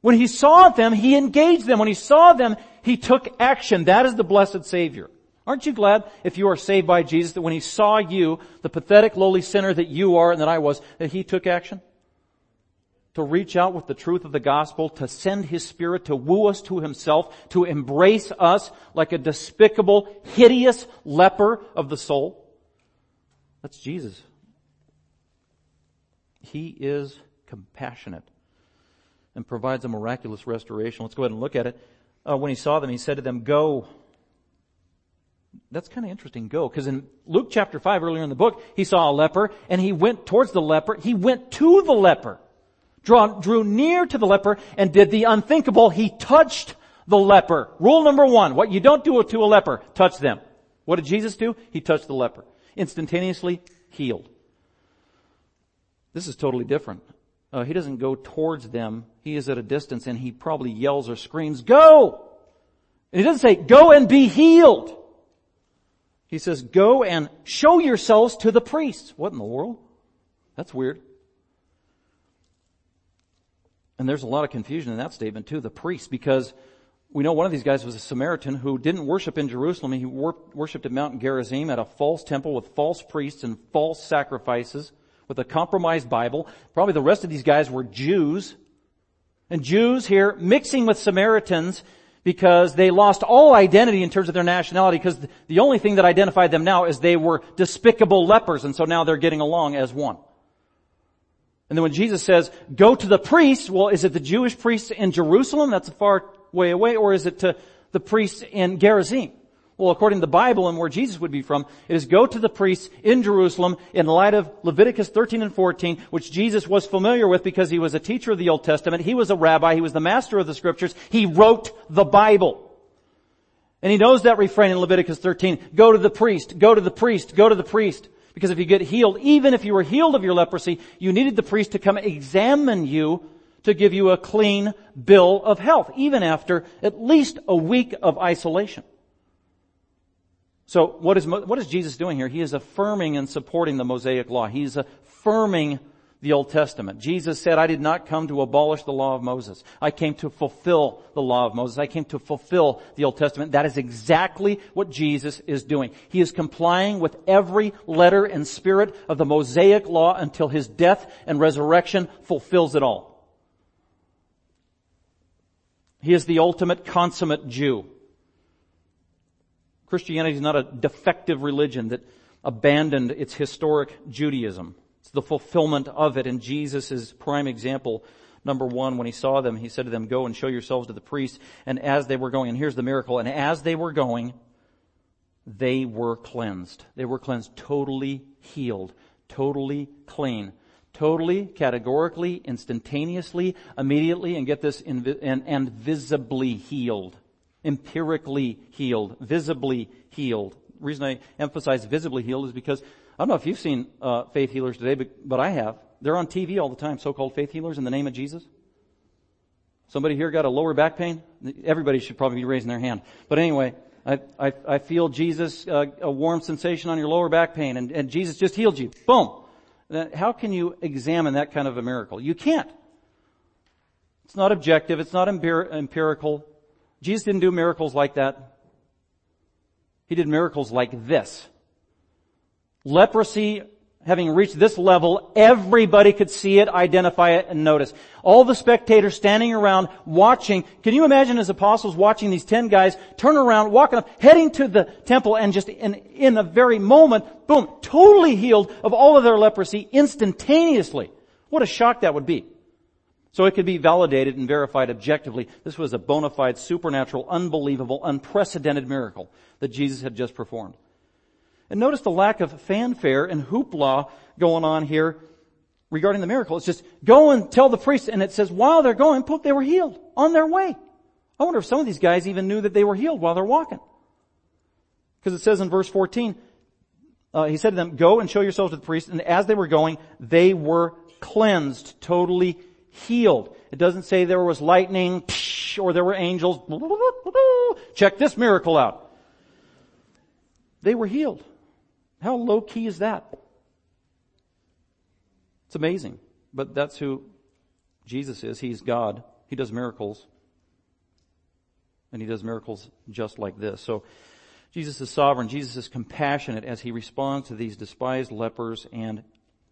When he saw them, he engaged them. When he saw them, he took action. That is the blessed Savior. Aren't you glad if you are saved by Jesus that when he saw you, the pathetic lowly sinner that you are and that I was, that he took action? To reach out with the truth of the gospel, to send his spirit to woo us to himself, to embrace us like a despicable, hideous leper of the soul. That's Jesus. He is compassionate and provides a miraculous restoration. Let's go ahead and look at it. Uh, when he saw them, he said to them, go. That's kind of interesting, go. Because in Luke chapter 5, earlier in the book, he saw a leper and he went towards the leper. He went to the leper, drew, drew near to the leper and did the unthinkable. He touched the leper. Rule number one, what you don't do to a leper, touch them. What did Jesus do? He touched the leper. Instantaneously healed. This is totally different uh, he doesn't go towards them. He is at a distance and he probably yells or screams, go! And he doesn't say, go and be healed. He says, go and show yourselves to the priests. What in the world? That's weird. And there's a lot of confusion in that statement too, the priests, because we know one of these guys was a Samaritan who didn't worship in Jerusalem. He worshipped at Mount Gerizim at a false temple with false priests and false sacrifices with a compromised Bible. Probably the rest of these guys were Jews. And Jews here mixing with Samaritans because they lost all identity in terms of their nationality because the only thing that identified them now is they were despicable lepers and so now they're getting along as one. And then when Jesus says, go to the priests, well, is it the Jewish priests in Jerusalem? That's a far way away, or is it to the priests in Gerizim? Well, according to the Bible and where Jesus would be from, it is go to the priests in Jerusalem in light of Leviticus 13 and 14, which Jesus was familiar with because he was a teacher of the Old Testament. He was a rabbi. He was the master of the scriptures. He wrote the Bible. And he knows that refrain in Leviticus 13. Go to the priest, go to the priest, go to the priest. Because if you get healed, even if you were healed of your leprosy, you needed the priest to come examine you to give you a clean bill of health, even after at least a week of isolation. So what is, what is Jesus doing here? He is affirming and supporting the Mosaic law. He's affirming the Old Testament. Jesus said, I did not come to abolish the law of Moses. I came to fulfill the law of Moses. I came to fulfill the Old Testament. That is exactly what Jesus is doing. He is complying with every letter and spirit of the Mosaic law until his death and resurrection fulfills it all. He is the ultimate consummate Jew. Christianity is not a defective religion that abandoned its historic Judaism. It's the fulfillment of it, and Jesus is prime example. Number one, when he saw them, he said to them, go and show yourselves to the priest. And as they were going, and here's the miracle, and as they were going, they were cleansed. They were cleansed, totally healed, totally clean, totally, categorically, instantaneously, immediately, and get this, and, and visibly healed, empirically healed, visibly healed. The reason I emphasize visibly healed is because I don't know if you've seen uh, faith healers today, but, but I have. They're on TV all the time, so-called faith healers in the name of Jesus. Somebody here got a lower back pain? Everybody should probably be raising their hand. But anyway, I, I, I feel Jesus, uh, a warm sensation on your lower back pain, and, and Jesus just healed you. Boom. How can you examine that kind of a miracle? You can't. It's not objective. It's not empirical. Jesus didn't do miracles like that. He did miracles like this. Leprosy having reached this level, everybody could see it, identify it, and notice. All the spectators standing around watching. Can you imagine his apostles watching these ten guys turn around, walking up, heading to the temple, and just in, in a very moment, boom, totally healed of all of their leprosy instantaneously. What a shock that would be. So it could be validated and verified objectively. This was a bona fide, supernatural, unbelievable, unprecedented miracle that Jesus had just performed. And notice the lack of fanfare and hoopla going on here regarding the miracle. It's just go and tell the priest, and it says while they're going, poof, they were healed on their way. I wonder if some of these guys even knew that they were healed while they're walking. Because it says in verse 14, uh, he said to them, go and show yourselves to the priest, and as they were going, they were cleansed, totally healed. It doesn't say there was lightning, or there were angels. Check this miracle out. They were healed. How low key is that? It's amazing. But that's who Jesus is. He's God. He does miracles. And he does miracles just like this. So, Jesus is sovereign. Jesus is compassionate as he responds to these despised lepers. And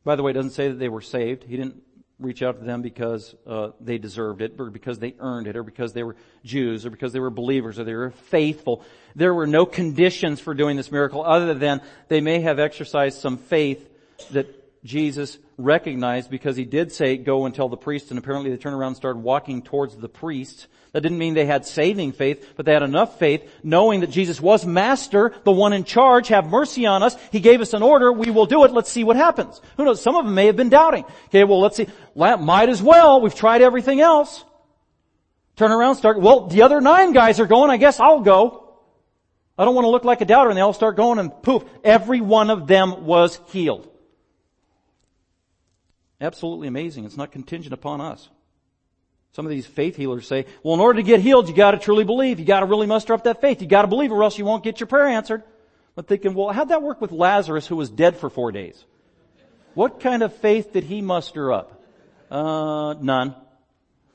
by the way, it doesn't say that they were saved. He didn't reach out to them because uh, they deserved it, or because they earned it, or because they were Jews, or because they were believers, or they were faithful. There were no conditions for doing this miracle other than they may have exercised some faith that Jesus recognized because he did say, go and tell the priest, and apparently they turned around and started walking towards the priest. That didn't mean they had saving faith, but they had enough faith knowing that Jesus was master, the one in charge, have mercy on us. He gave us an order, we will do it, let's see what happens. Who knows, some of them may have been doubting. Okay, well let's see, might as well, we've tried everything else. Turn around, start, well the other nine guys are going, I guess I'll go. I don't want to look like a doubter and they all start going and poof, every one of them was healed. Absolutely amazing. It's not contingent upon us. Some of these faith healers say, well, in order to get healed, you gotta truly believe. You gotta really muster up that faith. You gotta believe or else you won't get your prayer answered. But thinking, well, how'd that work with Lazarus who was dead for four days? What kind of faith did he muster up? Uh, none.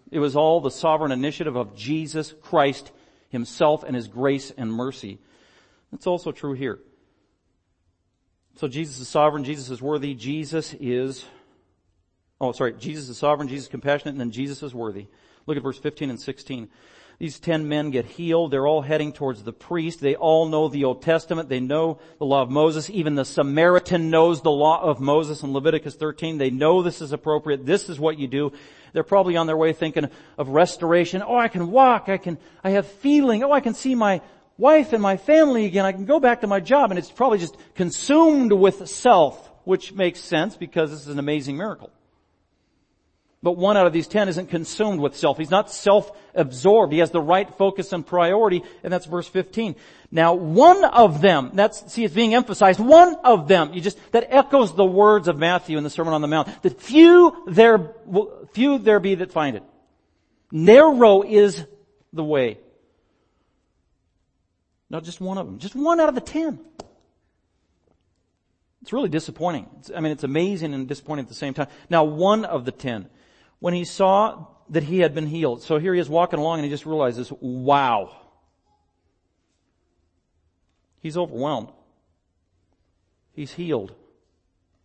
It was all the sovereign initiative of Jesus Christ himself and his grace and mercy. That's also true here. So Jesus is sovereign, Jesus is worthy, Jesus is Oh, sorry. Jesus is sovereign, Jesus is compassionate, and then Jesus is worthy. Look at verse 15 and 16. These ten men get healed. They're all heading towards the priest. They all know the Old Testament. They know the law of Moses. Even the Samaritan knows the law of Moses in Leviticus 13. They know this is appropriate. This is what you do. They're probably on their way thinking of restoration. Oh, I can walk. I can, I have feeling. Oh, I can see my wife and my family again. I can go back to my job. And it's probably just consumed with self, which makes sense because this is an amazing miracle. But one out of these ten isn't consumed with self. He's not self-absorbed. He has the right focus and priority, and that's verse 15. Now, one of them, that's, see, it's being emphasized, one of them, you just, that echoes the words of Matthew in the Sermon on the Mount, that few there, few there be that find it. Narrow is the way. Not just one of them, just one out of the ten. It's really disappointing. It's, I mean, it's amazing and disappointing at the same time. Now, one of the ten when he saw that he had been healed. So here he is walking along and he just realizes, wow. He's overwhelmed. He's healed.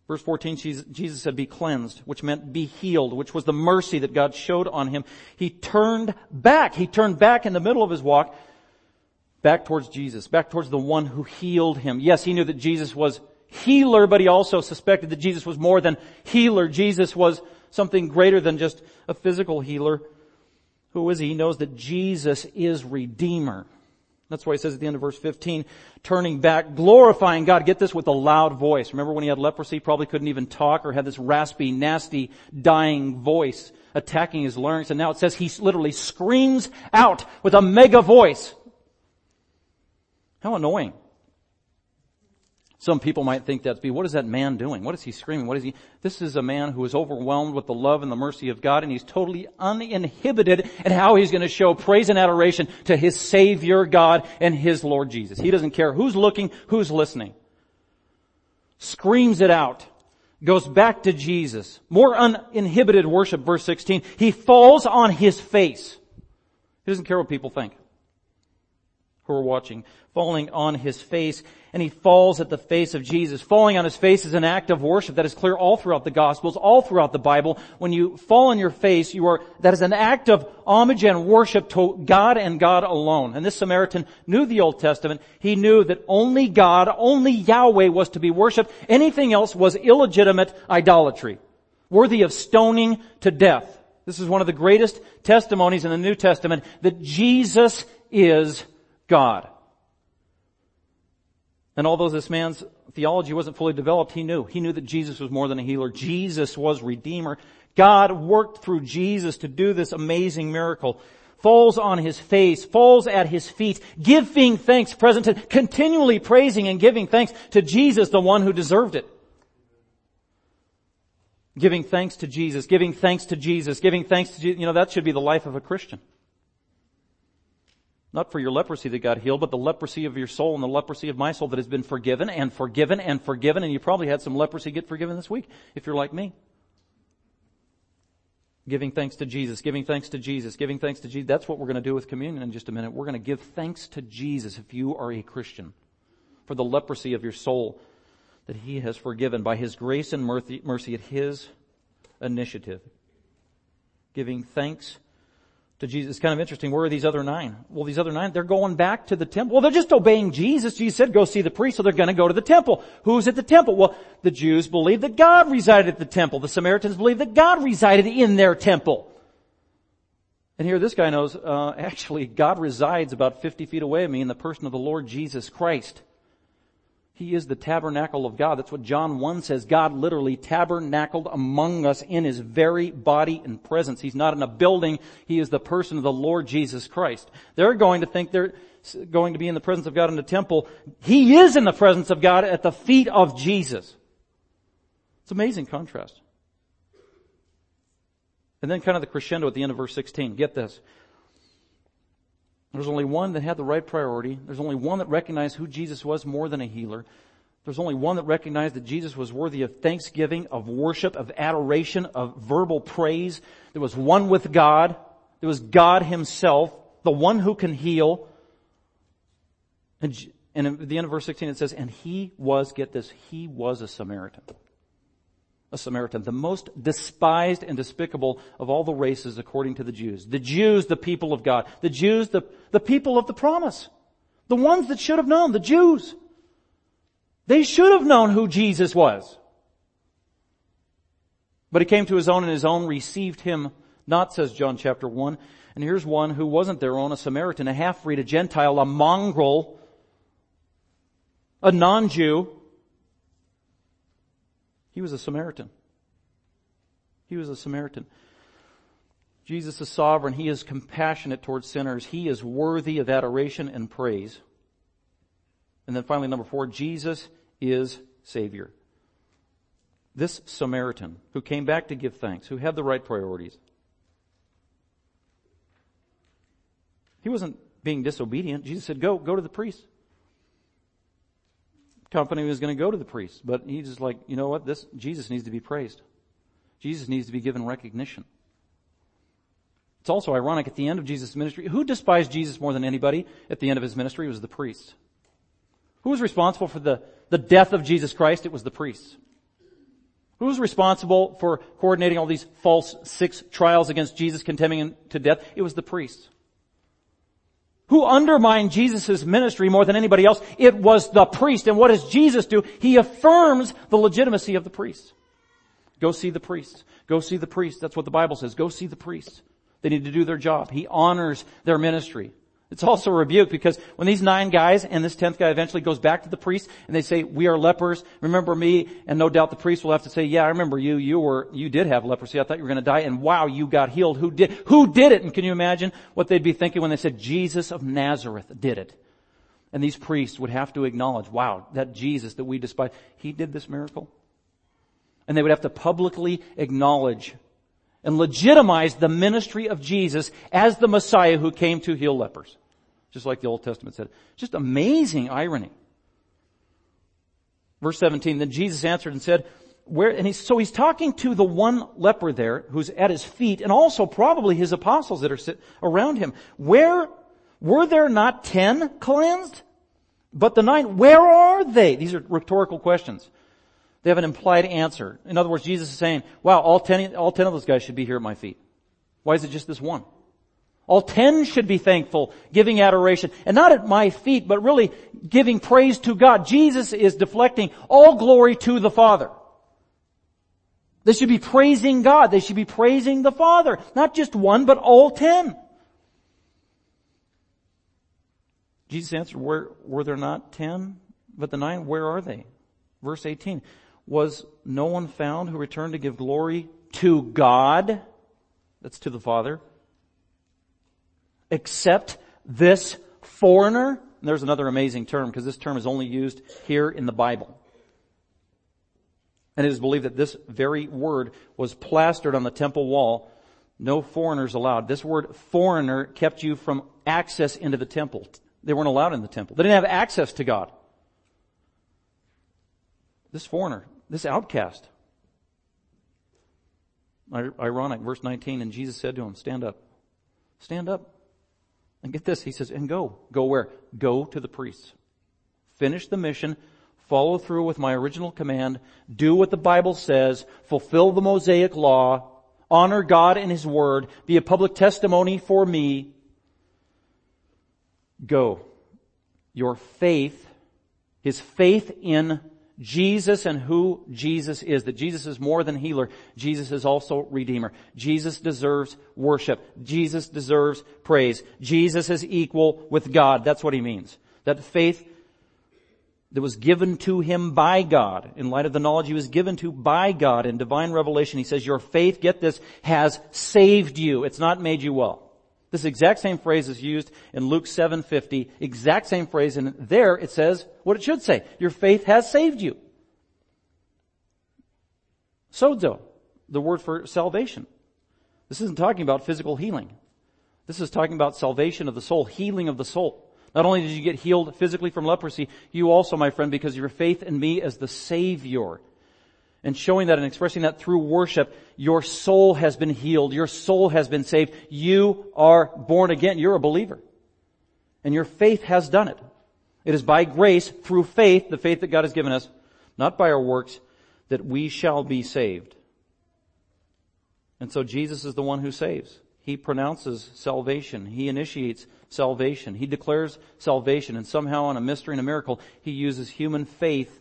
Verse 14, Jesus said, be cleansed, which meant be healed, which was the mercy that God showed on him. He turned back. He turned back in the middle of his walk, back towards Jesus, back towards the one who healed him. Yes, he knew that Jesus was healer, but he also suspected that Jesus was more than healer. Jesus was something greater than just a physical healer. Who is he? He knows that Jesus is Redeemer. That's why he says at the end of verse 15, turning back, glorifying God. Get this with a loud voice. Remember when he had leprosy, probably couldn't even talk or had this raspy, nasty, dying voice attacking his larynx. And now it says he literally screams out with a mega voice. How annoying. Some people might think that's be, what is that man doing? What is he screaming? What is he? This is a man who is overwhelmed with the love and the mercy of God and he's totally uninhibited in how he's going to show praise and adoration to his Savior God and his Lord Jesus. He doesn't care who's looking, who's listening. Screams it out. Goes back to Jesus. More uninhibited worship, verse 16. He falls on his face. He doesn't care what people think who are watching, falling on his face, and he falls at the face of Jesus. Falling on his face is an act of worship that is clear all throughout the Gospels, all throughout the Bible. When you fall on your face, you are, that is an act of homage and worship to God and God alone. And this Samaritan knew the Old Testament. He knew that only God, only Yahweh was to be worshiped. Anything else was illegitimate idolatry, worthy of stoning to death. This is one of the greatest testimonies in the New Testament that Jesus is God. And although this man's theology wasn't fully developed, he knew. He knew that Jesus was more than a healer. Jesus was Redeemer. God worked through Jesus to do this amazing miracle. Falls on his face, falls at his feet, giving thanks, present continually praising and giving thanks to Jesus, the one who deserved it. Giving thanks to Jesus, giving thanks to Jesus, giving thanks to Jesus. You know, that should be the life of a Christian. Not for your leprosy that got healed, but the leprosy of your soul and the leprosy of my soul that has been forgiven and forgiven and forgiven. And you probably had some leprosy get forgiven this week, if you're like me. Giving thanks to Jesus, giving thanks to Jesus, giving thanks to Jesus. That's what we're going to do with communion in just a minute. We're going to give thanks to Jesus if you are a Christian for the leprosy of your soul that he has forgiven by his grace and mercy, mercy at his initiative. Giving thanks to Jesus. It's kind of interesting. Where are these other nine? Well, these other nine, they're going back to the temple. Well, they're just obeying Jesus. Jesus said, go see the priest, so they're to go to the temple. Who's at the temple? Well, the Jews believe that God resided at the temple. The Samaritans believe that God resided in their temple. And here this guy knows, uh, actually, God resides about 50 feet away of me in the person of the Lord Jesus Christ. He is the tabernacle of God. That's what John 1 says. God literally tabernacled among us in His very body and presence. He's not in a building. He is the person of the Lord Jesus Christ. They're going to think they're going to be in the presence of God in the temple. He is in the presence of God at the feet of Jesus. It's amazing contrast. And then kind of the crescendo at the end of verse 16. Get this. There's only one that had the right priority. There's only one that recognized who Jesus was more than a healer. There's only one that recognized that Jesus was worthy of thanksgiving, of worship, of adoration, of verbal praise. There was one with God. There was God himself, the one who can heal. And, and at the end of verse 16 it says, and he was, get this, he was a Samaritan a Samaritan, the most despised and despicable of all the races according to the Jews. The Jews, the people of God. The Jews, the, the people of the promise. The ones that should have known, the Jews. They should have known who Jesus was. But he came to his own and his own received him not, says John chapter 1. And here's one who wasn't their own, a Samaritan, a half-breed, a Gentile, a mongrel, a non-Jew, he was a Samaritan. He was a Samaritan. Jesus is sovereign. He is compassionate towards sinners. He is worthy of adoration and praise. And then finally, number four, Jesus is Savior. This Samaritan who came back to give thanks, who had the right priorities. He wasn't being disobedient. Jesus said, go, go to the priest company was going to go to the priest, but he's just like, you know what? This, Jesus needs to be praised. Jesus needs to be given recognition. It's also ironic at the end of Jesus' ministry, who despised Jesus more than anybody at the end of his ministry was the priests. Who was responsible for the, the death of Jesus Christ? It was the priests. Who was responsible for coordinating all these false six trials against Jesus, condemning him to death? It was the priests. Who undermined Jesus' ministry more than anybody else? It was the priest. And what does Jesus do? He affirms the legitimacy of the priests. Go see the priests. Go see the priests. That's what the Bible says. Go see the priests. They need to do their job. He honors their ministry. It's also a rebuke because when these nine guys and this tenth guy eventually goes back to the priest and they say, we are lepers, remember me? And no doubt the priest will have to say, yeah, I remember you, you were, you did have leprosy. I thought you were going to die and wow, you got healed. Who did, who did it? And can you imagine what they'd be thinking when they said Jesus of Nazareth did it? And these priests would have to acknowledge, wow, that Jesus that we despise, he did this miracle. And they would have to publicly acknowledge and legitimize the ministry of Jesus as the Messiah who came to heal lepers just like the Old Testament said. Just amazing irony. Verse 17, then Jesus answered and said, where, and he's, so he's talking to the one leper there who's at his feet and also probably his apostles that are sit around him. Where, were there not ten cleansed? But the nine, where are they? These are rhetorical questions. They have an implied answer. In other words, Jesus is saying, wow, all ten, all ten of those guys should be here at my feet. Why is it just this one? All ten should be thankful, giving adoration, and not at my feet, but really giving praise to God. Jesus is deflecting all glory to the Father. They should be praising God. They should be praising the Father. Not just one, but all ten. Jesus answered, were, were there not ten? But the nine, where are they? Verse 18. Was no one found who returned to give glory to God? That's to the Father except this foreigner. And there's another amazing term because this term is only used here in the Bible. And it is believed that this very word was plastered on the temple wall. No foreigners allowed. This word foreigner kept you from access into the temple. They weren't allowed in the temple. They didn't have access to God. This foreigner, this outcast. Ironic, verse 19, and Jesus said to him, stand up. Stand up. And get this, he says, and go. Go where? Go to the priests. Finish the mission, follow through with my original command, do what the Bible says, fulfill the Mosaic law, honor God and His Word, be a public testimony for me. Go. Your faith, His faith in Jesus and who Jesus is. That Jesus is more than healer. Jesus is also redeemer. Jesus deserves worship. Jesus deserves praise. Jesus is equal with God. That's what he means. That faith that was given to him by God, in light of the knowledge he was given to by God in divine revelation, he says, your faith, get this, has saved you. It's not made you well. This exact same phrase is used in Luke 7:50, exact same phrase, and there it says what it should say. Your faith has saved you. Sozo, the word for salvation. This isn't talking about physical healing. This is talking about salvation of the soul, healing of the soul. Not only did you get healed physically from leprosy, you also, my friend, because your faith in me as the Savior, and showing that and expressing that through worship, your soul has been healed. Your soul has been saved. You are born again. You're a believer. And your faith has done it. It is by grace, through faith, the faith that God has given us, not by our works, that we shall be saved. And so Jesus is the one who saves. He pronounces salvation. He initiates salvation. He declares salvation. And somehow on a mystery and a miracle, He uses human faith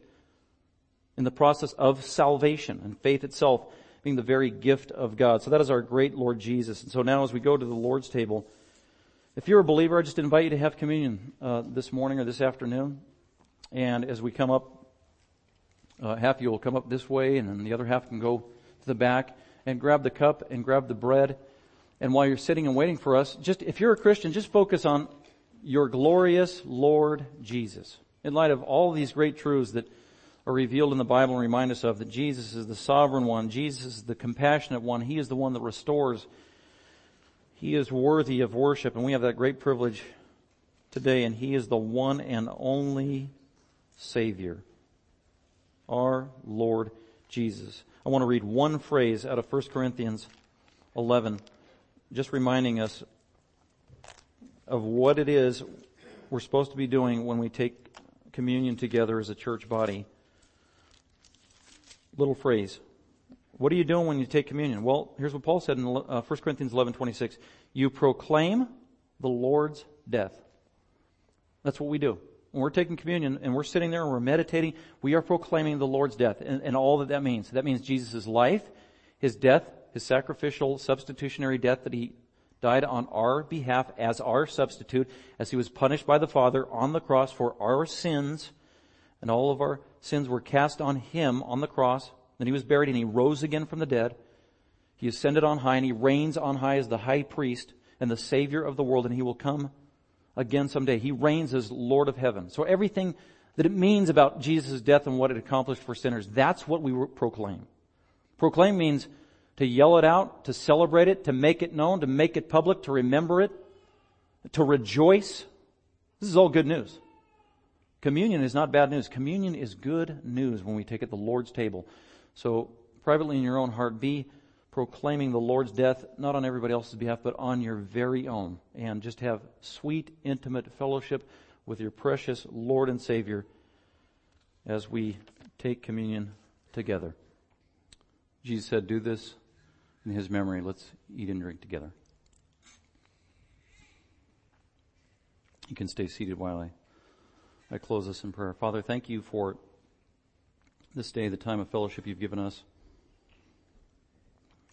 in the process of salvation and faith itself being the very gift of God. So that is our great Lord Jesus. And so now as we go to the Lord's table, if you're a believer, I just invite you to have communion uh, this morning or this afternoon. And as we come up, uh, half of you will come up this way, and then the other half can go to the back and grab the cup and grab the bread. And while you're sitting and waiting for us, just if you're a Christian, just focus on your glorious Lord Jesus. In light of all these great truths that are revealed in the Bible and remind us of that Jesus is the sovereign one. Jesus is the compassionate one. He is the one that restores. He is worthy of worship and we have that great privilege today and He is the one and only Savior. Our Lord Jesus. I want to read one phrase out of 1 Corinthians 11, just reminding us of what it is we're supposed to be doing when we take communion together as a church body little phrase. What are you doing when you take communion? Well, here's what Paul said in uh, 1 Corinthians 11, 26. You proclaim the Lord's death. That's what we do. When we're taking communion and we're sitting there and we're meditating, we are proclaiming the Lord's death and, and all that that means. That means Jesus' life, His death, His sacrificial substitutionary death that He died on our behalf as our substitute, as He was punished by the Father on the cross for our sins, and all of our sins were cast on Him on the cross. Then He was buried and He rose again from the dead. He ascended on high and He reigns on high as the high priest and the Savior of the world and He will come again someday. He reigns as Lord of heaven. So everything that it means about Jesus' death and what it accomplished for sinners, that's what we proclaim. Proclaim means to yell it out, to celebrate it, to make it known, to make it public, to remember it, to rejoice. This is all good news. Communion is not bad news. Communion is good news when we take at the Lord's table. So privately in your own heart, be proclaiming the Lord's death, not on everybody else's behalf, but on your very own. And just have sweet, intimate fellowship with your precious Lord and Savior as we take communion together. Jesus said, Do this in His memory. Let's eat and drink together. You can stay seated while I, I close this in prayer. Father, thank you for this day, the time of fellowship you've given us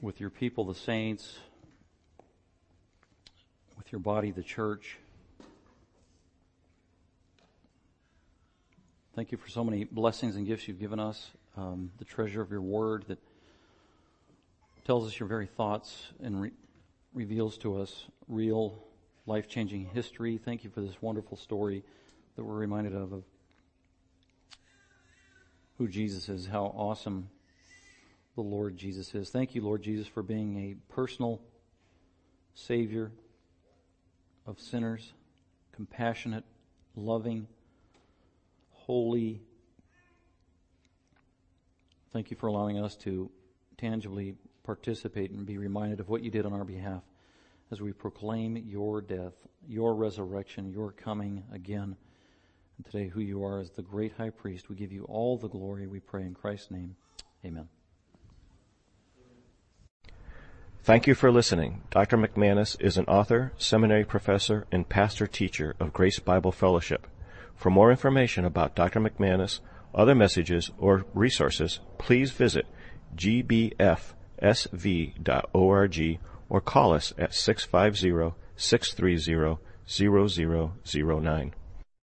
with your people, the saints, with your body, the church. Thank you for so many blessings and gifts you've given us, um, the treasure of your word that tells us your very thoughts and re- reveals to us real life changing history. Thank you for this wonderful story that we're reminded of, of who Jesus is, how awesome the Lord Jesus is. Thank you, Lord Jesus, for being a personal Savior of sinners, compassionate, loving, holy. Thank you for allowing us to tangibly participate and be reminded of what you did on our behalf as we proclaim your death, your resurrection, your coming again. And today, who you are as the great high priest, we give you all the glory, we pray in Christ's name. Amen. Thank you for listening. Dr. McManus is an author, seminary professor, and pastor teacher of Grace Bible Fellowship. For more information about Dr. McManus, other messages, or resources, please visit gbfsv.org or call us at 650 630 0009.